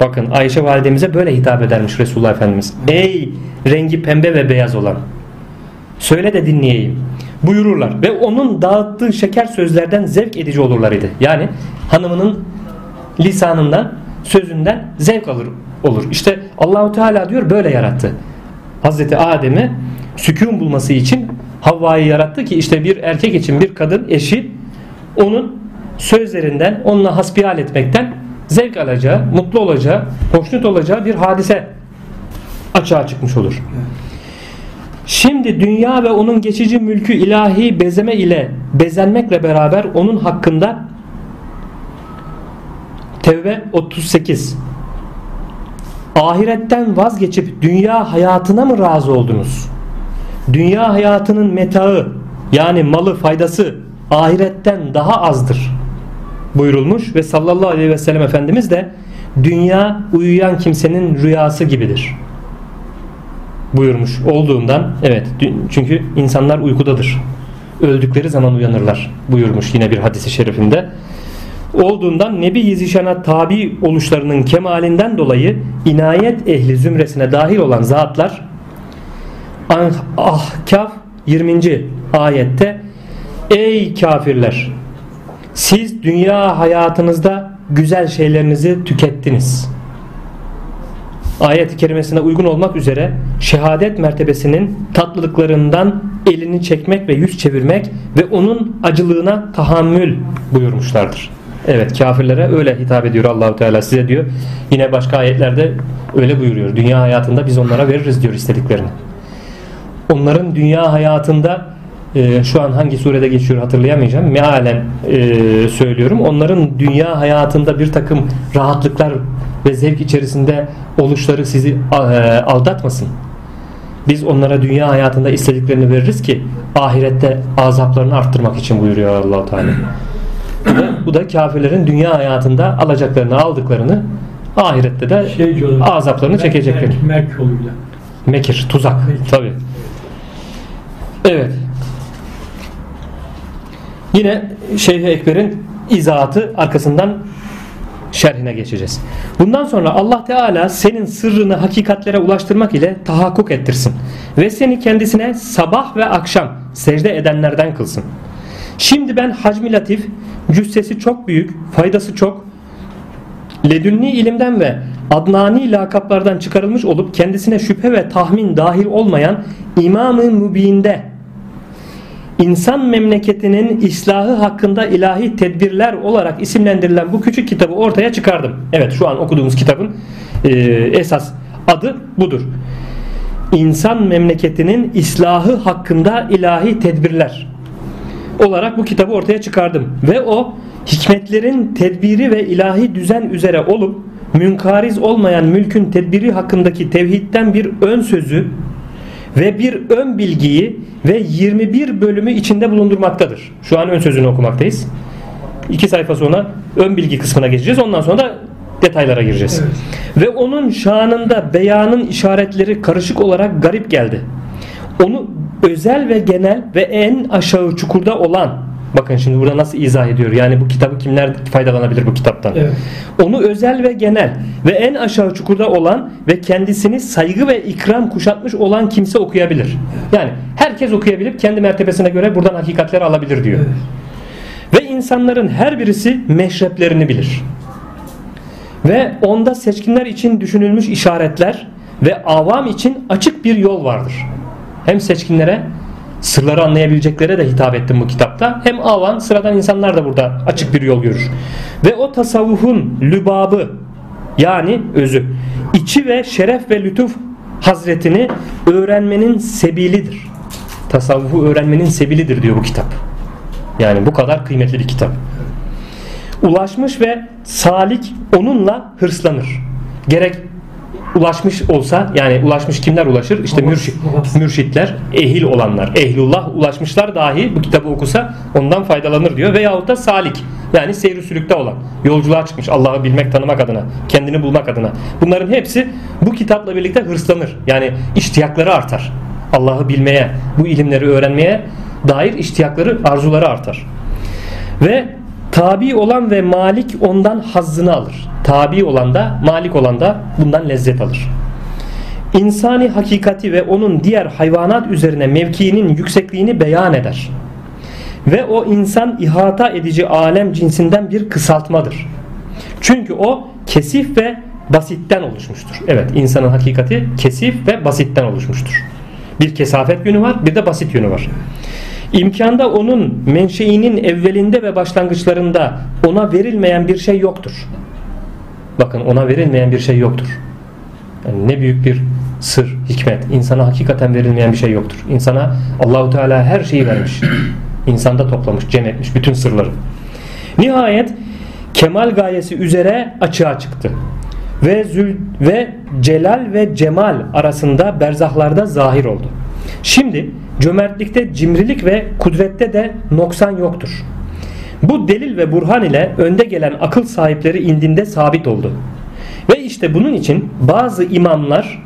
Bakın Ayşe validemize böyle hitap edermiş Resulullah Efendimiz. Ey rengi pembe ve beyaz olan söyle de dinleyeyim buyururlar ve onun dağıttığı şeker sözlerden zevk edici olurlar idi. Yani hanımının lisanından sözünden zevk alır olur. İşte Allahu Teala diyor böyle yarattı. Hazreti Adem'i sükun bulması için Havva'yı yarattı ki işte bir erkek için bir kadın eşi onun sözlerinden onunla hasbihal etmekten zevk alacağı, mutlu olacağı, hoşnut olacağı bir hadise açığa çıkmış olur. Şimdi dünya ve onun geçici mülkü ilahi bezeme ile bezenmekle beraber onun hakkında Tevbe 38 Ahiretten vazgeçip dünya hayatına mı razı oldunuz? Dünya hayatının metaı yani malı faydası ahiretten daha azdır buyurulmuş ve sallallahu aleyhi ve sellem Efendimiz de dünya uyuyan kimsenin rüyası gibidir buyurmuş olduğundan evet çünkü insanlar uykudadır. Öldükleri zaman uyanırlar buyurmuş yine bir hadisi şerifinde olduğundan Nebi Zişan'a tabi oluşlarının kemalinden dolayı inayet ehli zümresine dahil olan zatlar Ahkaf 20. ayette Ey kafirler siz dünya hayatınızda güzel şeylerinizi tükettiniz. Ayet-i kerimesine uygun olmak üzere şehadet mertebesinin tatlılıklarından elini çekmek ve yüz çevirmek ve onun acılığına tahammül buyurmuşlardır. Evet kafirlere öyle hitap ediyor Allahu Teala size diyor. Yine başka ayetlerde öyle buyuruyor. Dünya hayatında biz onlara veririz diyor istediklerini. Onların dünya hayatında e, şu an hangi surede geçiyor hatırlayamayacağım. Mealen e, söylüyorum. Onların dünya hayatında bir takım rahatlıklar ve zevk içerisinde oluşları sizi e, aldatmasın. Biz onlara dünya hayatında istediklerini veririz ki ahirette azaplarını arttırmak için buyuruyor Allahu Teala. Bu da, kafirlerin dünya hayatında alacaklarını aldıklarını ahirette de şey diyorlar, azaplarını çekecekler. Merk, merk yoluyla. Mekir, tuzak. Mekir. Tabi. Evet. Yine Şeyh Ekber'in izahatı arkasından şerhine geçeceğiz. Bundan sonra Allah Teala senin sırrını hakikatlere ulaştırmak ile tahakkuk ettirsin ve seni kendisine sabah ve akşam secde edenlerden kılsın. Şimdi ben hacmi latif, cüssesi çok büyük, faydası çok, ledünni ilimden ve adnani lakaplardan çıkarılmış olup kendisine şüphe ve tahmin dahil olmayan İmam-ı Mübin'de insan memleketinin islahı hakkında ilahi tedbirler olarak isimlendirilen bu küçük kitabı ortaya çıkardım. Evet şu an okuduğumuz kitabın e, esas adı budur. İnsan memleketinin islahı hakkında ilahi tedbirler olarak bu kitabı ortaya çıkardım. Ve o hikmetlerin tedbiri ve ilahi düzen üzere olup münkariz olmayan mülkün tedbiri hakkındaki tevhidden bir ön sözü ve bir ön bilgiyi ve 21 bölümü içinde bulundurmaktadır. Şu an ön sözünü okumaktayız. İki sayfa sonra ön bilgi kısmına geçeceğiz. Ondan sonra da detaylara gireceğiz. Evet. Ve onun şanında beyanın işaretleri karışık olarak garip geldi. Onu özel ve genel ve en aşağı çukurda olan bakın şimdi burada nasıl izah ediyor yani bu kitabı kimler faydalanabilir bu kitaptan Evet. onu özel ve genel ve en aşağı çukurda olan ve kendisini saygı ve ikram kuşatmış olan kimse okuyabilir yani herkes okuyabilir kendi mertebesine göre buradan hakikatleri alabilir diyor insanların her birisi meşreplerini bilir. Ve onda seçkinler için düşünülmüş işaretler ve avam için açık bir yol vardır. Hem seçkinlere sırları anlayabileceklere de hitap ettim bu kitapta. Hem avan sıradan insanlar da burada açık bir yol görür. Ve o tasavvufun lübabı yani özü, içi ve şeref ve lütuf hazretini öğrenmenin sebilidir. Tasavvufu öğrenmenin sebilidir diyor bu kitap. Yani bu kadar kıymetli bir kitap. Ulaşmış ve salik onunla hırslanır. Gerek ulaşmış olsa yani ulaşmış kimler ulaşır? İşte mürşit, mürşitler, ehil olanlar. Ehlullah ulaşmışlar dahi bu kitabı okusa ondan faydalanır diyor. Veyahut da salik yani seyri sülükte olan. Yolculuğa çıkmış Allah'ı bilmek tanımak adına. Kendini bulmak adına. Bunların hepsi bu kitapla birlikte hırslanır. Yani iştiyakları artar. Allah'ı bilmeye, bu ilimleri öğrenmeye dair iştiyakları, arzuları artar. Ve tabi olan ve malik ondan hazzını alır. Tabi olan da, malik olan da bundan lezzet alır. İnsani hakikati ve onun diğer hayvanat üzerine mevkiinin yüksekliğini beyan eder. Ve o insan ihata edici alem cinsinden bir kısaltmadır. Çünkü o kesif ve basitten oluşmuştur. Evet insanın hakikati kesif ve basitten oluşmuştur. Bir kesafet yönü var bir de basit yönü var. İmkanda onun menşeinin evvelinde ve başlangıçlarında ona verilmeyen bir şey yoktur. Bakın ona verilmeyen bir şey yoktur. Yani ne büyük bir sır, hikmet. İnsana hakikaten verilmeyen bir şey yoktur. İnsana Allahu Teala her şeyi vermiş. İnsanda toplamış, cem etmiş bütün sırları. Nihayet kemal gayesi üzere açığa çıktı. Ve zül ve celal ve cemal arasında berzahlarda zahir oldu. Şimdi cömertlikte cimrilik ve kudrette de noksan yoktur. Bu delil ve burhan ile önde gelen akıl sahipleri indinde sabit oldu. Ve işte bunun için bazı imamlar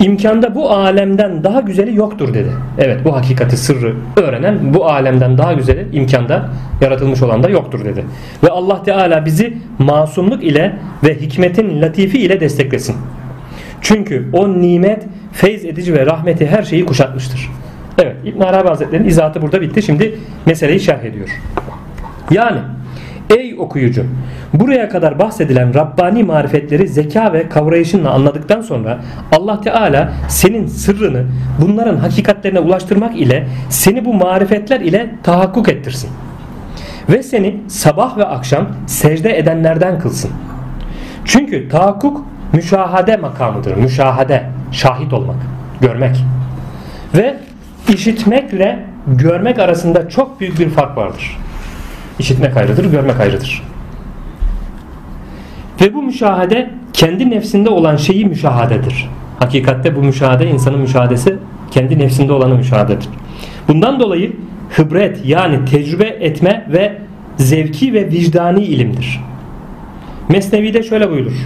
imkanda bu alemden daha güzeli yoktur dedi. Evet bu hakikati sırrı öğrenen bu alemden daha güzeli imkanda yaratılmış olan da yoktur dedi. Ve Allah Teala bizi masumluk ile ve hikmetin latifi ile desteklesin. Çünkü o nimet, feyz edici ve rahmeti her şeyi kuşatmıştır. Evet İbn Arabi Hazretleri'nin izahatı burada bitti. Şimdi meseleyi şerh ediyor. Yani ey okuyucu buraya kadar bahsedilen Rabbani marifetleri zeka ve kavrayışınla anladıktan sonra Allah Teala senin sırrını bunların hakikatlerine ulaştırmak ile seni bu marifetler ile tahakkuk ettirsin. Ve seni sabah ve akşam secde edenlerden kılsın. Çünkü tahakkuk müşahade makamıdır. Müşahade, şahit olmak, görmek. Ve işitmekle görmek arasında çok büyük bir fark vardır. İşitmek ayrıdır, görmek ayrıdır. Ve bu müşahede kendi nefsinde olan şeyi müşahadedir. Hakikatte bu müşahede insanın müşahadesi kendi nefsinde olanı müşahadedir. Bundan dolayı hıbret yani tecrübe etme ve zevki ve vicdani ilimdir. Mesnevi'de şöyle buyurur.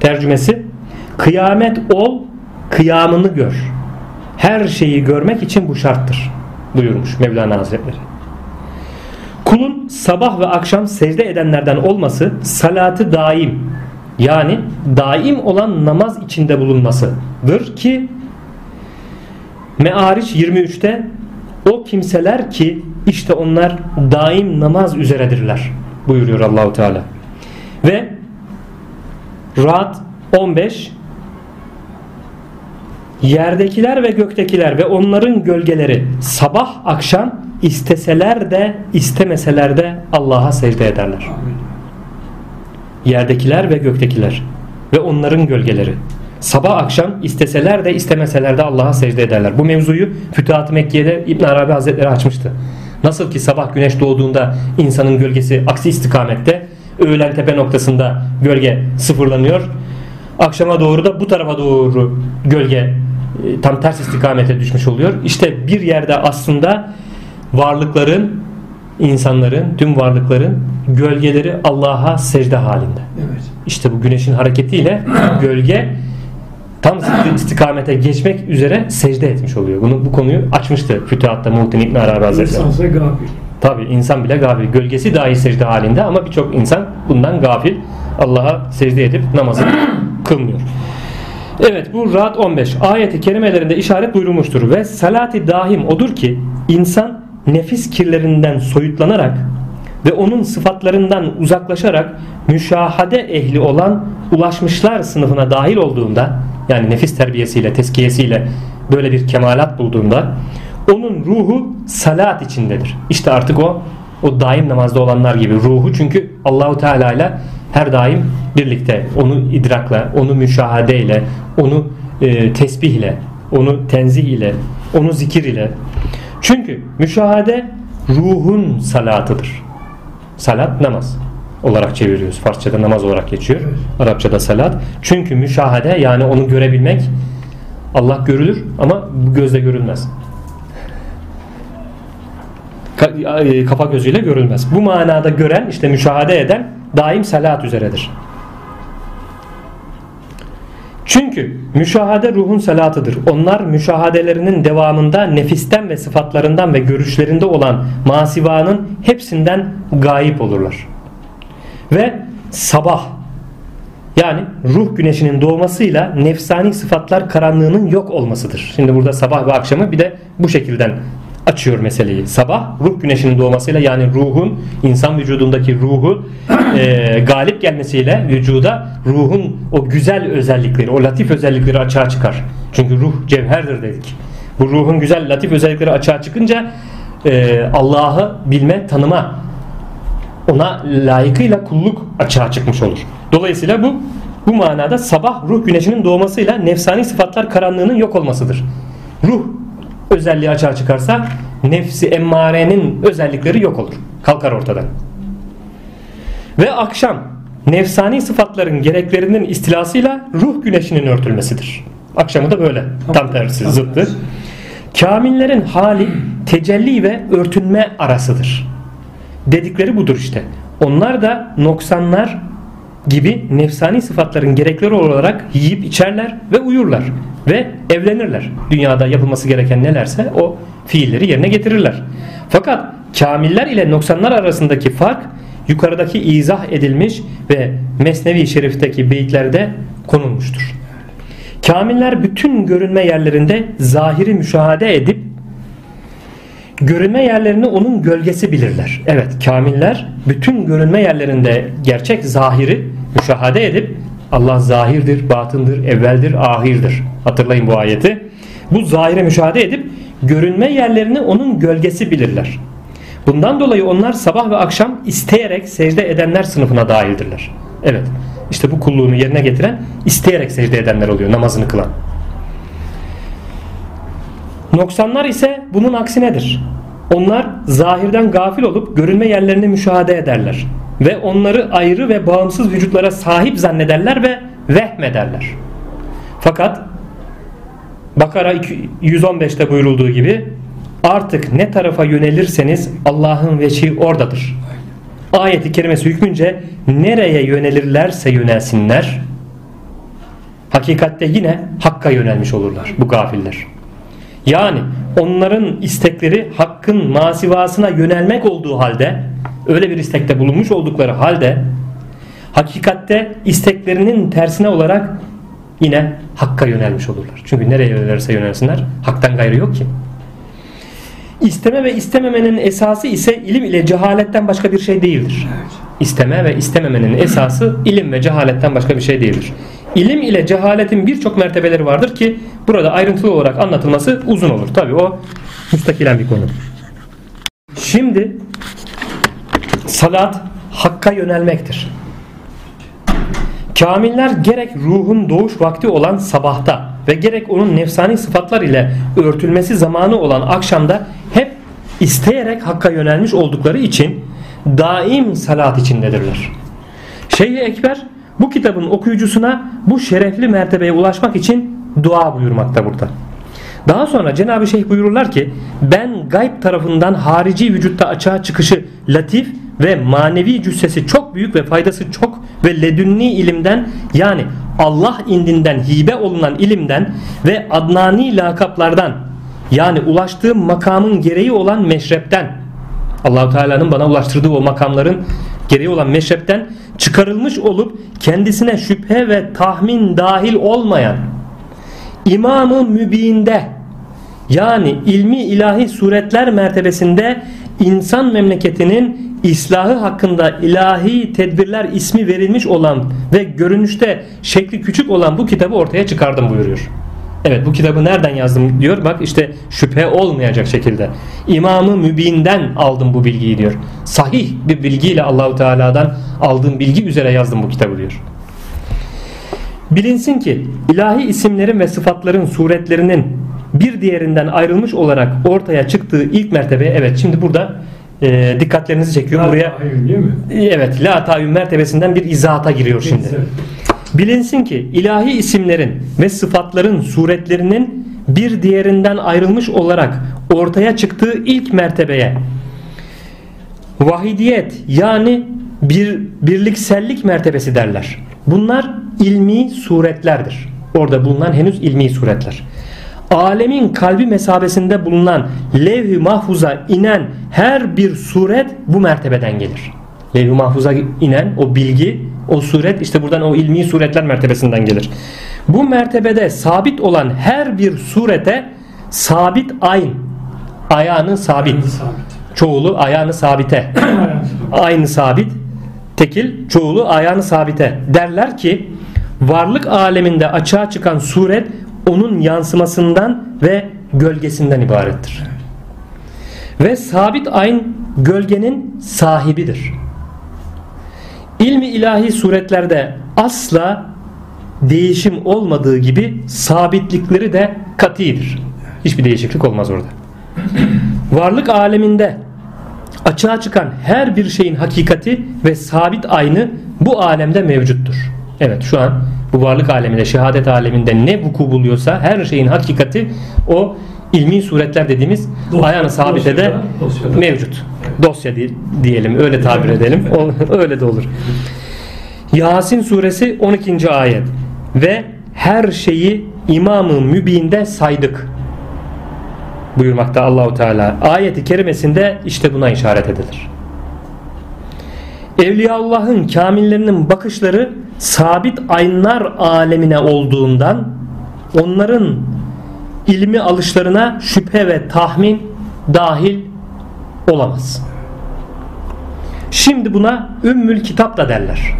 Tercümesi Kıyamet ol, kıyamını gör. Her şeyi görmek için bu şarttır buyurmuş Mevlana Hazretleri. Kulun sabah ve akşam secde edenlerden olması salatı daim yani daim olan namaz içinde bulunmasıdır ki Me'ariç 23'te o kimseler ki işte onlar daim namaz üzeredirler buyuruyor Allahu Teala. Ve Rad 15 Yerdekiler ve göktekiler ve onların gölgeleri sabah akşam isteseler de istemeseler de Allah'a secde ederler. Yerdekiler ve göktekiler ve onların gölgeleri sabah akşam isteseler de istemeseler de Allah'a secde ederler. Bu mevzuyu Fütuhat-ı Mekke'de İbn Arabi Hazretleri açmıştı. Nasıl ki sabah güneş doğduğunda insanın gölgesi aksi istikamette öğlen tepe noktasında gölge sıfırlanıyor. Akşama doğru da bu tarafa doğru gölge tam ters istikamete düşmüş oluyor. İşte bir yerde aslında varlıkların, insanların, tüm varlıkların gölgeleri Allah'a secde halinde. Evet. İşte bu güneşin hareketiyle gölge tam istikamete geçmek üzere secde etmiş oluyor. Bunu bu konuyu açmıştı Fütuhat'ta Muhittin İbn Arabi Hazretleri. İnsansa gafil. Tabi insan bile gafil. Gölgesi dahi secde halinde ama birçok insan bundan gafil. Allah'a secde edip namazını kılmıyor. Evet bu Ra'd 15 ayeti kerimelerinde işaret buyurulmuştur. Ve salati dahim odur ki insan nefis kirlerinden soyutlanarak ve onun sıfatlarından uzaklaşarak müşahade ehli olan ulaşmışlar sınıfına dahil olduğunda yani nefis terbiyesiyle, teskiyesiyle böyle bir kemalat bulduğunda onun ruhu salat içindedir. İşte artık o o daim namazda olanlar gibi ruhu. Çünkü Allahu Teala ile her daim birlikte onu idrakla, onu müşahadeyle, onu e, tesbihle, onu tenzih ile, onu zikir ile. Çünkü müşahade ruhun salatıdır. Salat namaz olarak çeviriyoruz. Farsçada namaz olarak geçiyor. Arapçada salat. Çünkü müşahede yani onu görebilmek Allah görülür ama gözle görülmez. Kafa gözüyle görülmez. Bu manada gören işte müşahede eden daim salat üzeredir. Çünkü müşahade ruhun salatıdır. Onlar müşahadelerinin devamında nefisten ve sıfatlarından ve görüşlerinde olan masivanın hepsinden gayip olurlar. Ve sabah yani ruh güneşinin doğmasıyla nefsani sıfatlar karanlığının yok olmasıdır. Şimdi burada sabah ve akşamı bir de bu şekilden açıyor meseleyi. Sabah ruh güneşinin doğmasıyla yani ruhun insan vücudundaki ruhu [CLEARS THROAT] e, galip gelmesiyle vücuda ruhun o güzel özellikleri, o latif özellikleri açığa çıkar. Çünkü ruh cevherdir dedik. Bu ruhun güzel latif özellikleri açığa çıkınca e, Allah'ı bilme, tanıma ona layıkıyla kulluk açığa çıkmış olur. Dolayısıyla bu bu manada sabah ruh güneşinin doğmasıyla nefsani sıfatlar karanlığının yok olmasıdır. Ruh özelliği açığa çıkarsa nefsi emmarenin özellikleri yok olur. Kalkar ortadan. Ve akşam nefsani sıfatların gereklerinin istilasıyla ruh güneşinin örtülmesidir. Akşamı da böyle. Tam tersi zıttı. Kamillerin hali tecelli ve örtünme arasıdır. Dedikleri budur işte. Onlar da noksanlar gibi nefsani sıfatların gerekleri olarak yiyip içerler ve uyurlar ve evlenirler. Dünyada yapılması gereken nelerse o fiilleri yerine getirirler. Fakat kamiller ile noksanlar arasındaki fark yukarıdaki izah edilmiş ve Mesnevi Şerif'teki beyitlerde konulmuştur. Kamiller bütün görünme yerlerinde zahiri müşahede edip görünme yerlerini onun gölgesi bilirler. Evet kamiller bütün görünme yerlerinde gerçek zahiri müşahade edip Allah zahirdir, batındır, evveldir, ahirdir. Hatırlayın bu ayeti. Bu zahire müşahede edip görünme yerlerini onun gölgesi bilirler. Bundan dolayı onlar sabah ve akşam isteyerek secde edenler sınıfına dahildirler. Evet işte bu kulluğunu yerine getiren isteyerek secde edenler oluyor namazını kılan. Noksanlar ise bunun aksinedir. Onlar zahirden gafil olup görünme yerlerini müşahede ederler. Ve onları ayrı ve bağımsız vücutlara sahip zannederler ve vehmederler. Fakat Bakara 115'te buyurulduğu gibi artık ne tarafa yönelirseniz Allah'ın veçi oradadır. Ayeti kerimesi hükmünce nereye yönelirlerse yönelsinler hakikatte yine Hakk'a yönelmiş olurlar bu gafiller. Yani onların istekleri hakkın masivasına yönelmek olduğu halde öyle bir istekte bulunmuş oldukları halde hakikatte isteklerinin tersine olarak yine hakka yönelmiş olurlar. Çünkü nereye yönelirse yönelsinler haktan gayrı yok ki. İsteme ve istememenin esası ise ilim ile cehaletten başka bir şey değildir. İsteme ve istememenin esası ilim ve cehaletten başka bir şey değildir. İlim ile cehaletin birçok mertebeleri vardır ki burada ayrıntılı olarak anlatılması uzun olur. Tabi o müstakilen bir konu. Şimdi salat hakka yönelmektir. Kamiller gerek ruhun doğuş vakti olan sabahta ve gerek onun nefsani sıfatlar ile örtülmesi zamanı olan akşamda hep isteyerek hakka yönelmiş oldukları için daim salat içindedirler. Şeyh Ekber bu kitabın okuyucusuna bu şerefli mertebeye ulaşmak için dua buyurmakta burada. Daha sonra Cenab-ı Şeyh buyururlar ki ben gayb tarafından harici vücutta açığa çıkışı latif ve manevi cüssesi çok büyük ve faydası çok ve ledünni ilimden yani Allah indinden hibe olunan ilimden ve adnani lakaplardan yani ulaştığım makamın gereği olan meşrepten Allahu Teala'nın bana ulaştırdığı o makamların gereği olan meşrepten çıkarılmış olup kendisine şüphe ve tahmin dahil olmayan İmam-ı Mübin'de yani ilmi ilahi suretler mertebesinde insan memleketinin islahı hakkında ilahi tedbirler ismi verilmiş olan ve görünüşte şekli küçük olan bu kitabı ortaya çıkardım buyuruyor. Evet bu kitabı nereden yazdım diyor. Bak işte şüphe olmayacak şekilde. İmamı Mübin'den aldım bu bilgiyi diyor. Sahih bir bilgiyle Allahu Teala'dan aldığım bilgi üzere yazdım bu kitabı diyor. Bilinsin ki ilahi isimlerin ve sıfatların suretlerinin bir diğerinden ayrılmış olarak ortaya çıktığı ilk mertebe evet şimdi burada e, dikkatlerinizi çekiyor. Buraya Hayır değil mi? evet la tayyüm mertebesinden bir izahata giriyor şimdi. Neyse. Bilinsin ki ilahi isimlerin ve sıfatların suretlerinin bir diğerinden ayrılmış olarak ortaya çıktığı ilk mertebeye vahidiyet yani bir birliksellik mertebesi derler. Bunlar ilmi suretlerdir. Orada bulunan henüz ilmi suretler. Alemin kalbi mesabesinde bulunan levh-i mahfuza inen her bir suret bu mertebeden gelir. Levh-i mahfuza inen o bilgi, o suret işte buradan o ilmi suretler mertebesinden gelir. Bu mertebede sabit olan her bir surete sabit ayn, ayağını sabit, Sabit. çoğulu ayağını sabite, [CLEARS THROAT] aynı sabit, tekil, çoğulu ayağını sabite derler ki varlık aleminde açığa çıkan suret onun yansımasından ve gölgesinden ibarettir. Ve sabit ayn gölgenin sahibidir. İlmi ilahi suretlerde asla değişim olmadığı gibi sabitlikleri de katidir. Hiçbir değişiklik olmaz orada. Varlık aleminde açığa çıkan her bir şeyin hakikati ve sabit aynı bu alemde mevcuttur. Evet şu an bu varlık aleminde, şehadet aleminde ne vuku buluyorsa her şeyin hakikati o ilmi suretler dediğimiz Dosya- ayağını sabitede dosyada. mevcut. Dosya di- diyelim, öyle tabir edelim. O- [LAUGHS] öyle de olur. Yasin suresi 12. ayet ve her şeyi imamı mübinde saydık buyurmakta Allahu Teala. Ayeti kerimesinde işte buna işaret edilir. Evliyaullah'ın kamillerinin bakışları sabit aynlar alemine olduğundan onların ilmi alışlarına şüphe ve tahmin dahil olamaz. Şimdi buna ümmül kitap da derler.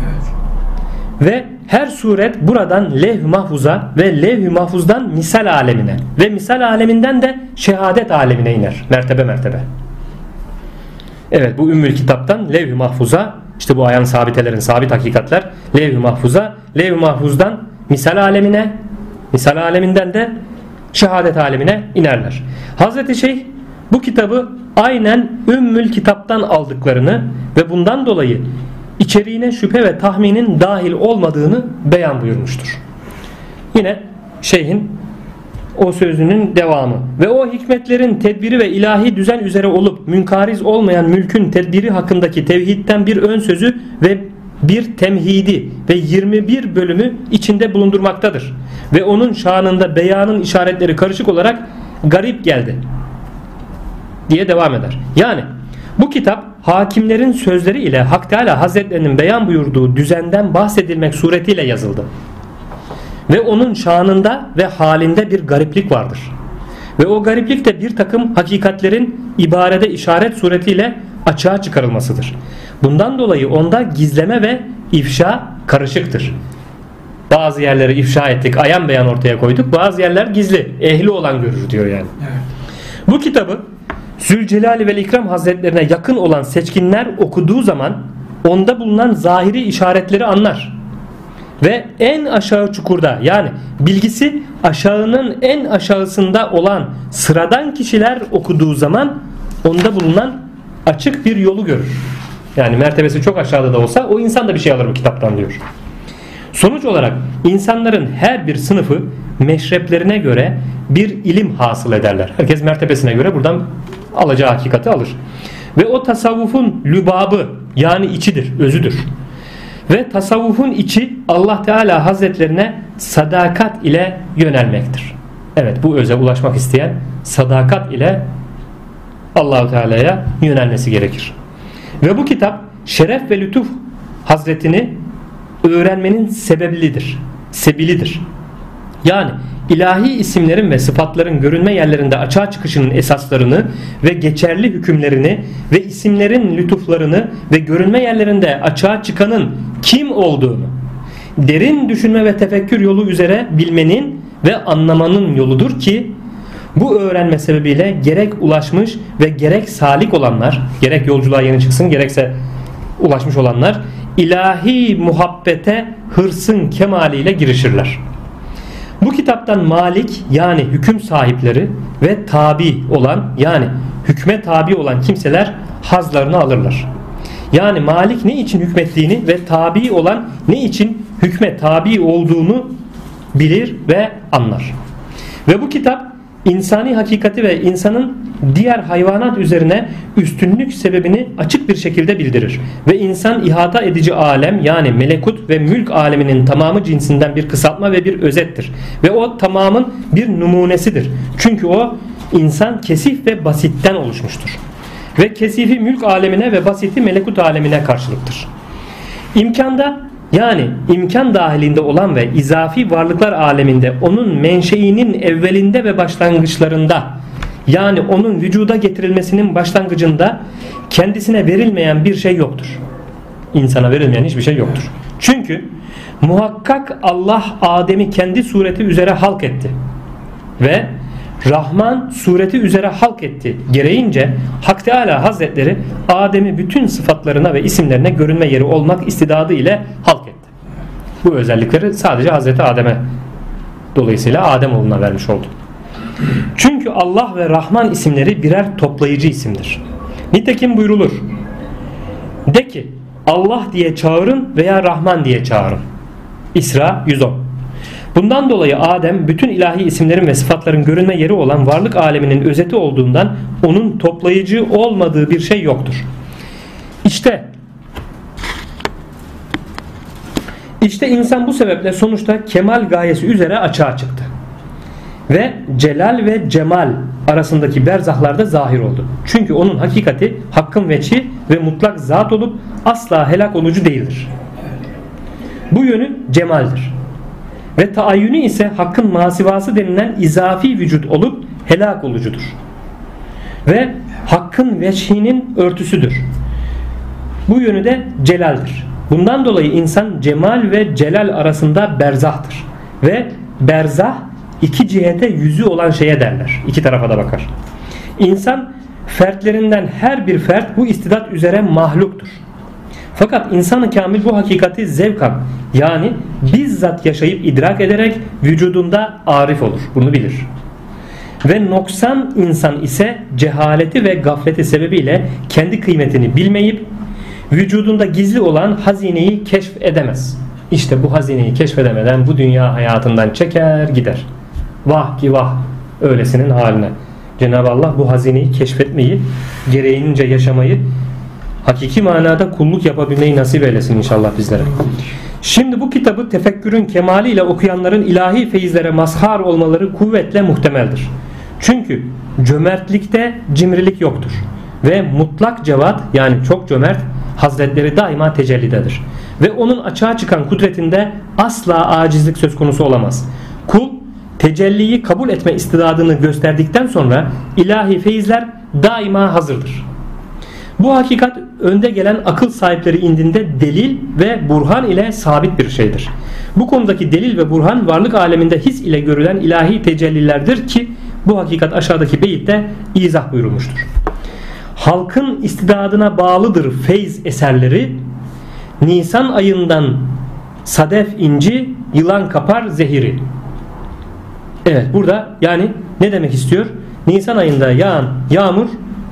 Ve her suret buradan levh-i mahfuza ve levh-i mahfuzdan misal alemine ve misal aleminden de şehadet alemine iner. Mertebe mertebe. Evet bu ümmül kitaptan levh-i mahfuza işte bu ayağın sabitelerin sabit hakikatler levh-i mahfuza levh-i mahfuzdan misal alemine misal aleminden de şehadet alemine inerler. Hazreti Şeyh bu kitabı aynen ümmül kitaptan aldıklarını ve bundan dolayı içeriğine şüphe ve tahminin dahil olmadığını beyan buyurmuştur. Yine şeyhin o sözünün devamı ve o hikmetlerin tedbiri ve ilahi düzen üzere olup münkariz olmayan mülkün tedbiri hakkındaki tevhidten bir ön sözü ve bir temhidi ve 21 bölümü içinde bulundurmaktadır. Ve onun şanında beyanın işaretleri karışık olarak garip geldi diye devam eder. Yani bu kitap hakimlerin sözleri ile Hak Teala Hazretlerinin beyan buyurduğu düzenden bahsedilmek suretiyle yazıldı. Ve onun şanında ve halinde bir gariplik vardır. Ve o gariplik de bir takım hakikatlerin ibarede işaret suretiyle açığa çıkarılmasıdır. Bundan dolayı onda gizleme ve ifşa karışıktır. Bazı yerleri ifşa ettik, ayan beyan ortaya koyduk. Bazı yerler gizli, ehli olan görür diyor yani. Bu kitabı Zülcelal ve İkram Hazretlerine yakın olan seçkinler okuduğu zaman onda bulunan zahiri işaretleri anlar. Ve en aşağı çukurda yani bilgisi aşağının en aşağısında olan sıradan kişiler okuduğu zaman onda bulunan açık bir yolu görür. Yani mertebesi çok aşağıda da olsa o insan da bir şey alır bu kitaptan diyor. Sonuç olarak insanların her bir sınıfı meşreplerine göre bir ilim hasıl ederler. Herkes mertebesine göre buradan alacağı hakikati alır. Ve o tasavvufun lübabı yani içidir, özüdür. Ve tasavvufun içi Allah Teala Hazretlerine sadakat ile yönelmektir. Evet bu öze ulaşmak isteyen sadakat ile Allahu Teala'ya yönelmesi gerekir. Ve bu kitap şeref ve lütuf Hazretini öğrenmenin sebeblidir. Sebilidir. Yani ilahi isimlerin ve sıfatların görünme yerlerinde açığa çıkışının esaslarını ve geçerli hükümlerini ve isimlerin lütuflarını ve görünme yerlerinde açığa çıkanın kim olduğunu derin düşünme ve tefekkür yolu üzere bilmenin ve anlamanın yoludur ki bu öğrenme sebebiyle gerek ulaşmış ve gerek salik olanlar, gerek yolculuğa yeni çıksın gerekse ulaşmış olanlar ilahi muhabbete hırsın kemaliyle girişirler. Bu kitaptan malik yani hüküm sahipleri ve tabi olan yani hükme tabi olan kimseler hazlarını alırlar. Yani malik ne için hükmettiğini ve tabi olan ne için hükme tabi olduğunu bilir ve anlar. Ve bu kitap insani hakikati ve insanın diğer hayvanat üzerine üstünlük sebebini açık bir şekilde bildirir. Ve insan ihata edici alem yani melekut ve mülk aleminin tamamı cinsinden bir kısaltma ve bir özettir. Ve o tamamın bir numunesidir. Çünkü o insan kesif ve basitten oluşmuştur. Ve kesifi mülk alemine ve basiti melekut alemine karşılıktır. İmkanda yani imkan dahilinde olan ve izafi varlıklar aleminde onun menşeinin evvelinde ve başlangıçlarında yani onun vücuda getirilmesinin başlangıcında kendisine verilmeyen bir şey yoktur. İnsana verilmeyen hiçbir şey yoktur. Çünkü muhakkak Allah Adem'i kendi sureti üzere halk etti. Ve Rahman sureti üzere halk etti. Gereğince Hak Teala Hazretleri Adem'i bütün sıfatlarına ve isimlerine görünme yeri olmak istidadı ile halk etti. Bu özellikleri sadece Hazreti Adem'e dolayısıyla Adem oğluna vermiş oldu. Çünkü Allah ve Rahman isimleri birer toplayıcı isimdir. Nitekim buyrulur. De ki Allah diye çağırın veya Rahman diye çağırın. İsra 110 Bundan dolayı Adem bütün ilahi isimlerin ve sıfatların görünme yeri olan varlık aleminin özeti olduğundan onun toplayıcı olmadığı bir şey yoktur. İşte İşte insan bu sebeple sonuçta kemal gayesi üzere açığa çıktı. Ve celal ve cemal arasındaki berzahlarda zahir oldu. Çünkü onun hakikati hakkın veçi ve mutlak zat olup asla helak olucu değildir. Bu yönü cemaldir. Ve taayyünü ise hakkın masivası denilen izafi vücut olup helak olucudur. Ve hakkın veçhinin örtüsüdür. Bu yönü de celaldir. Bundan dolayı insan cemal ve celal arasında berzahtır. Ve berzah iki cihete yüzü olan şeye derler. İki tarafa da bakar. İnsan fertlerinden her bir fert bu istidat üzere mahluktur. Fakat insanı kamil bu hakikati zevkan yani bizzat yaşayıp idrak ederek vücudunda arif olur. Bunu bilir. Ve noksan insan ise cehaleti ve gafleti sebebiyle kendi kıymetini bilmeyip vücudunda gizli olan hazineyi keşf edemez. İşte bu hazineyi keşfedemeden bu dünya hayatından çeker gider. Vah ki vah öylesinin haline. Cenab-ı Allah bu hazineyi keşfetmeyi, gereğince yaşamayı, hakiki manada kulluk yapabilmeyi nasip eylesin inşallah bizlere. Şimdi bu kitabı tefekkürün kemaliyle okuyanların ilahi feyizlere mazhar olmaları kuvvetle muhtemeldir. Çünkü cömertlikte cimrilik yoktur. Ve mutlak cevat yani çok cömert hazretleri daima tecellidedir. Ve onun açığa çıkan kudretinde asla acizlik söz konusu olamaz. Kul tecelliyi kabul etme istidadını gösterdikten sonra ilahi feyizler daima hazırdır. Bu hakikat önde gelen akıl sahipleri indinde delil ve burhan ile sabit bir şeydir. Bu konudaki delil ve burhan varlık aleminde his ile görülen ilahi tecellilerdir ki bu hakikat aşağıdaki beyitte izah buyurulmuştur. Halkın istidadına bağlıdır feyz eserleri. Nisan ayından sadef inci, yılan kapar zehiri. Evet burada yani ne demek istiyor? Nisan ayında yağan yağmur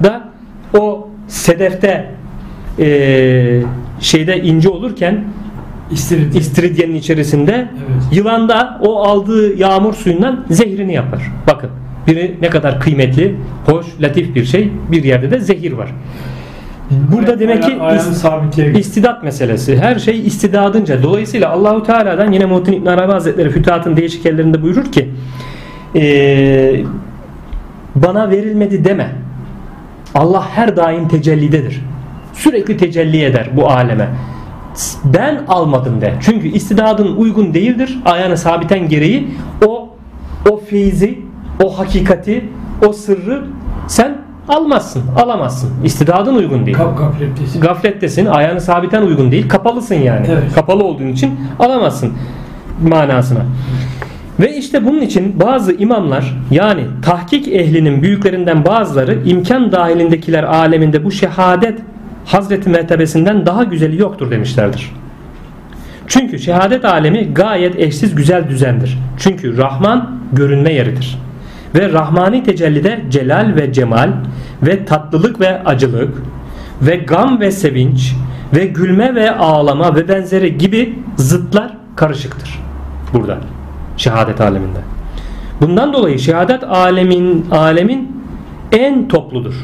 da o sedefte e, şeyde ince olurken İstiridye. istiridyenin içerisinde Evet. yılan da o aldığı yağmur suyundan zehrini yapar. Bakın biri ne kadar kıymetli, hoş, latif bir şey. Bir yerde de zehir var. Burada demek ki Aya- ayağını is- sabitleye istidat meselesi. Her şey istidadınca. Dolayısıyla Allahu Teala'dan yine Muhittin İbn Arabi Hazretleri Fütuhat'ın değişik yerlerinde buyurur ki eee, bana verilmedi deme. Allah her daim tecellidedir. Sürekli tecelli eder bu aleme. Ben almadım de. Çünkü istidadın uygun değildir. Ayağını sabiten gereği o o feyzi, o hakikati, o sırrı sen almazsın, alamazsın. İstidadın uygun değil. Kap gaflettesin. Gaflettesin, ayağını sabiten uygun değil. Kapalısın yani. Evet. Kapalı olduğun için alamazsın manasına. Ve işte bunun için bazı imamlar yani tahkik ehlinin büyüklerinden bazıları imkan dahilindekiler aleminde bu şehadet Hazreti mertebesinden daha güzeli yoktur demişlerdir. Çünkü şehadet alemi gayet eşsiz güzel düzendir. Çünkü Rahman görünme yeridir. Ve Rahmani tecellide celal ve cemal ve tatlılık ve acılık ve gam ve sevinç ve gülme ve ağlama ve benzeri gibi zıtlar karışıktır. Burada şehadet aleminde. Bundan dolayı şehadet alemin alemin en topludur.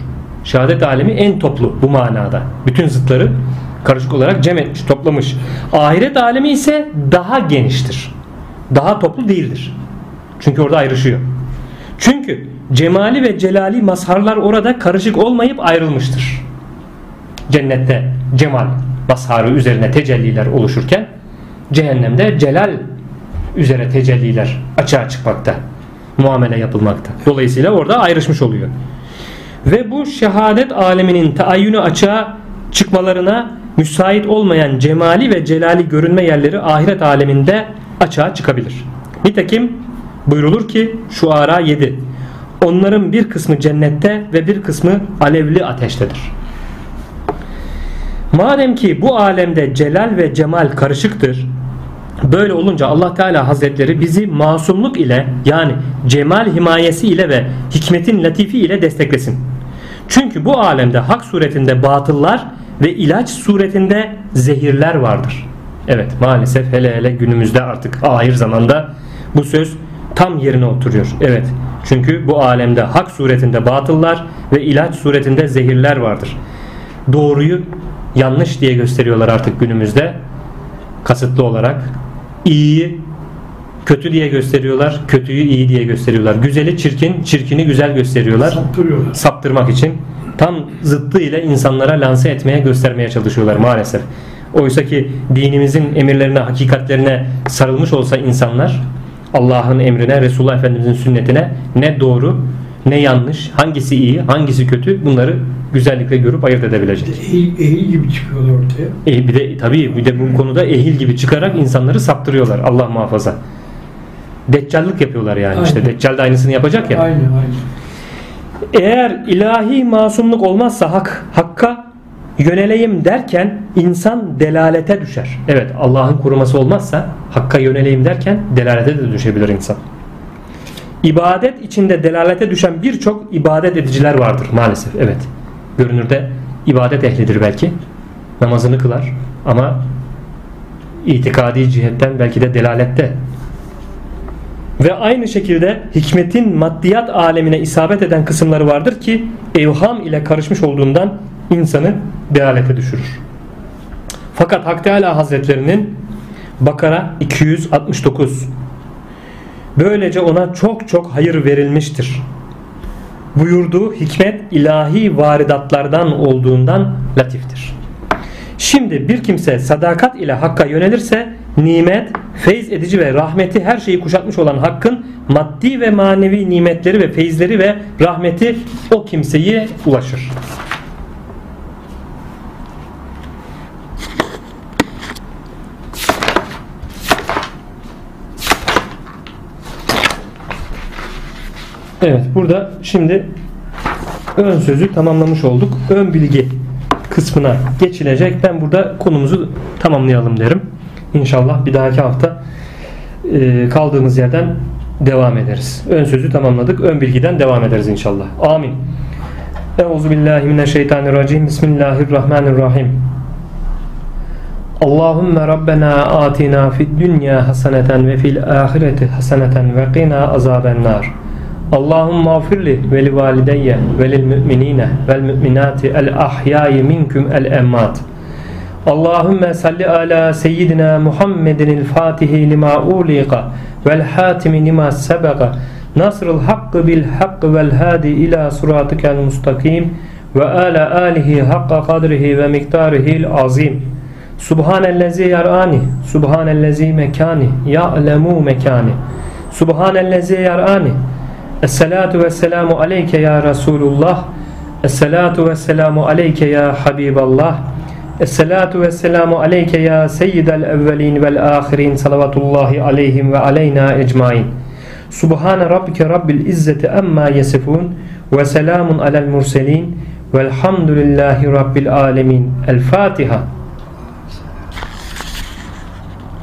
Şehadet alemi en toplu bu manada. Bütün zıtları karışık olarak cem etmiş, toplamış. Ahiret alemi ise daha geniştir. Daha toplu değildir. Çünkü orada ayrışıyor. Çünkü cemali ve celali mazharlar orada karışık olmayıp ayrılmıştır. Cennette cemal mazharı üzerine tecelliler oluşurken cehennemde celal üzere tecelliler açığa çıkmakta. Muamele yapılmakta. Dolayısıyla orada ayrışmış oluyor. Ve bu şehadet aleminin taayyünü açığa çıkmalarına müsait olmayan cemali ve celali görünme yerleri ahiret aleminde açığa çıkabilir. Nitekim buyrulur ki şu ara 7. Onların bir kısmı cennette ve bir kısmı alevli ateştedir. Madem ki bu alemde celal ve cemal karışıktır, Böyle olunca Allah Teala Hazretleri bizi masumluk ile yani cemal himayesi ile ve hikmetin latifi ile desteklesin. Çünkü bu alemde hak suretinde batıllar ve ilaç suretinde zehirler vardır. Evet maalesef hele hele günümüzde artık ahir zamanda bu söz tam yerine oturuyor. Evet çünkü bu alemde hak suretinde batıllar ve ilaç suretinde zehirler vardır. Doğruyu yanlış diye gösteriyorlar artık günümüzde kasıtlı olarak iyiyi kötü diye gösteriyorlar, kötüyü iyi diye gösteriyorlar. Güzeli çirkin, çirkini güzel gösteriyorlar. Saptırıyorlar. Saptırmak için tam zıttı ile insanlara lanse etmeye, göstermeye çalışıyorlar maalesef. Oysa ki dinimizin emirlerine, hakikatlerine sarılmış olsa insanlar Allah'ın emrine, Resulullah Efendimizin sünnetine ne doğru ne yanlış, hangisi iyi, hangisi kötü bunları güzellikle görüp ayırt edebilecek. Ehil, ehil gibi çıkıyorlar ortaya. E, bir de tabii bir de bu konuda ehil gibi çıkarak insanları saptırıyorlar. Allah muhafaza. Deccallık yapıyorlar yani Aynen. işte. Deccal de aynısını yapacak ya. Aynı aynı. Eğer ilahi masumluk olmazsa hak hakka yöneleyim derken insan delalete düşer. Evet Allah'ın koruması olmazsa hakka yöneleyim derken delalete de düşebilir insan. İbadet içinde delalete düşen birçok ibadet ediciler vardır maalesef. Evet. Görünürde ibadet ehlidir belki. Namazını kılar ama itikadi cihetten belki de delalette. Ve aynı şekilde hikmetin maddiyat alemine isabet eden kısımları vardır ki evham ile karışmış olduğundan insanı delalete düşürür. Fakat Hak Teala Hazretlerinin Bakara 269 Böylece ona çok çok hayır verilmiştir. Buyurduğu hikmet ilahi varidatlardan olduğundan latiftir. Şimdi bir kimse sadakat ile hakka yönelirse nimet, feyz edici ve rahmeti her şeyi kuşatmış olan hakkın maddi ve manevi nimetleri ve feyizleri ve rahmeti o kimseye ulaşır. Evet burada şimdi ön sözü tamamlamış olduk. Ön bilgi kısmına geçilecek. Ben burada konumuzu tamamlayalım derim. İnşallah bir dahaki hafta e, kaldığımız yerden devam ederiz. Ön sözü tamamladık. Ön bilgiden devam ederiz inşallah. Amin. Euzu billahi mineşşeytanirracim. Bismillahirrahmanirrahim. Allahümme Rabbena atina fid dünya haseneten ve fil ahireti haseneten ve qina azaben nar. Allahümme afirli ve li valideyye ve lil müminine vel müminati el ahyayi minkum el emmat. Allahümme salli ala seyyidina Muhammedin el fatihi lima uliqa vel hatimi lima sebega nasrul hakkı bil hakkı vel hadi ila suratikel mustakim ve ala alihi hakka kadrihi ve miktarihil azim. Subhanellezi yarani, subhanellezi mekani, ya'lemu mekani. Subhanellezi yar'ani. Esselatu ve selamu aleyke ya Resulullah. Esselatu ve selamu aleyke ya Habiballah. Esselatu ve selamu aleyke ya seyyidel evvelin vel ahirin salavatullahi aleyhim ve aleyna ecmain. Subhane rabbike rabbil izzeti emma yesifun ve selamun alel murselin velhamdülillahi rabbil alemin. El Fatiha.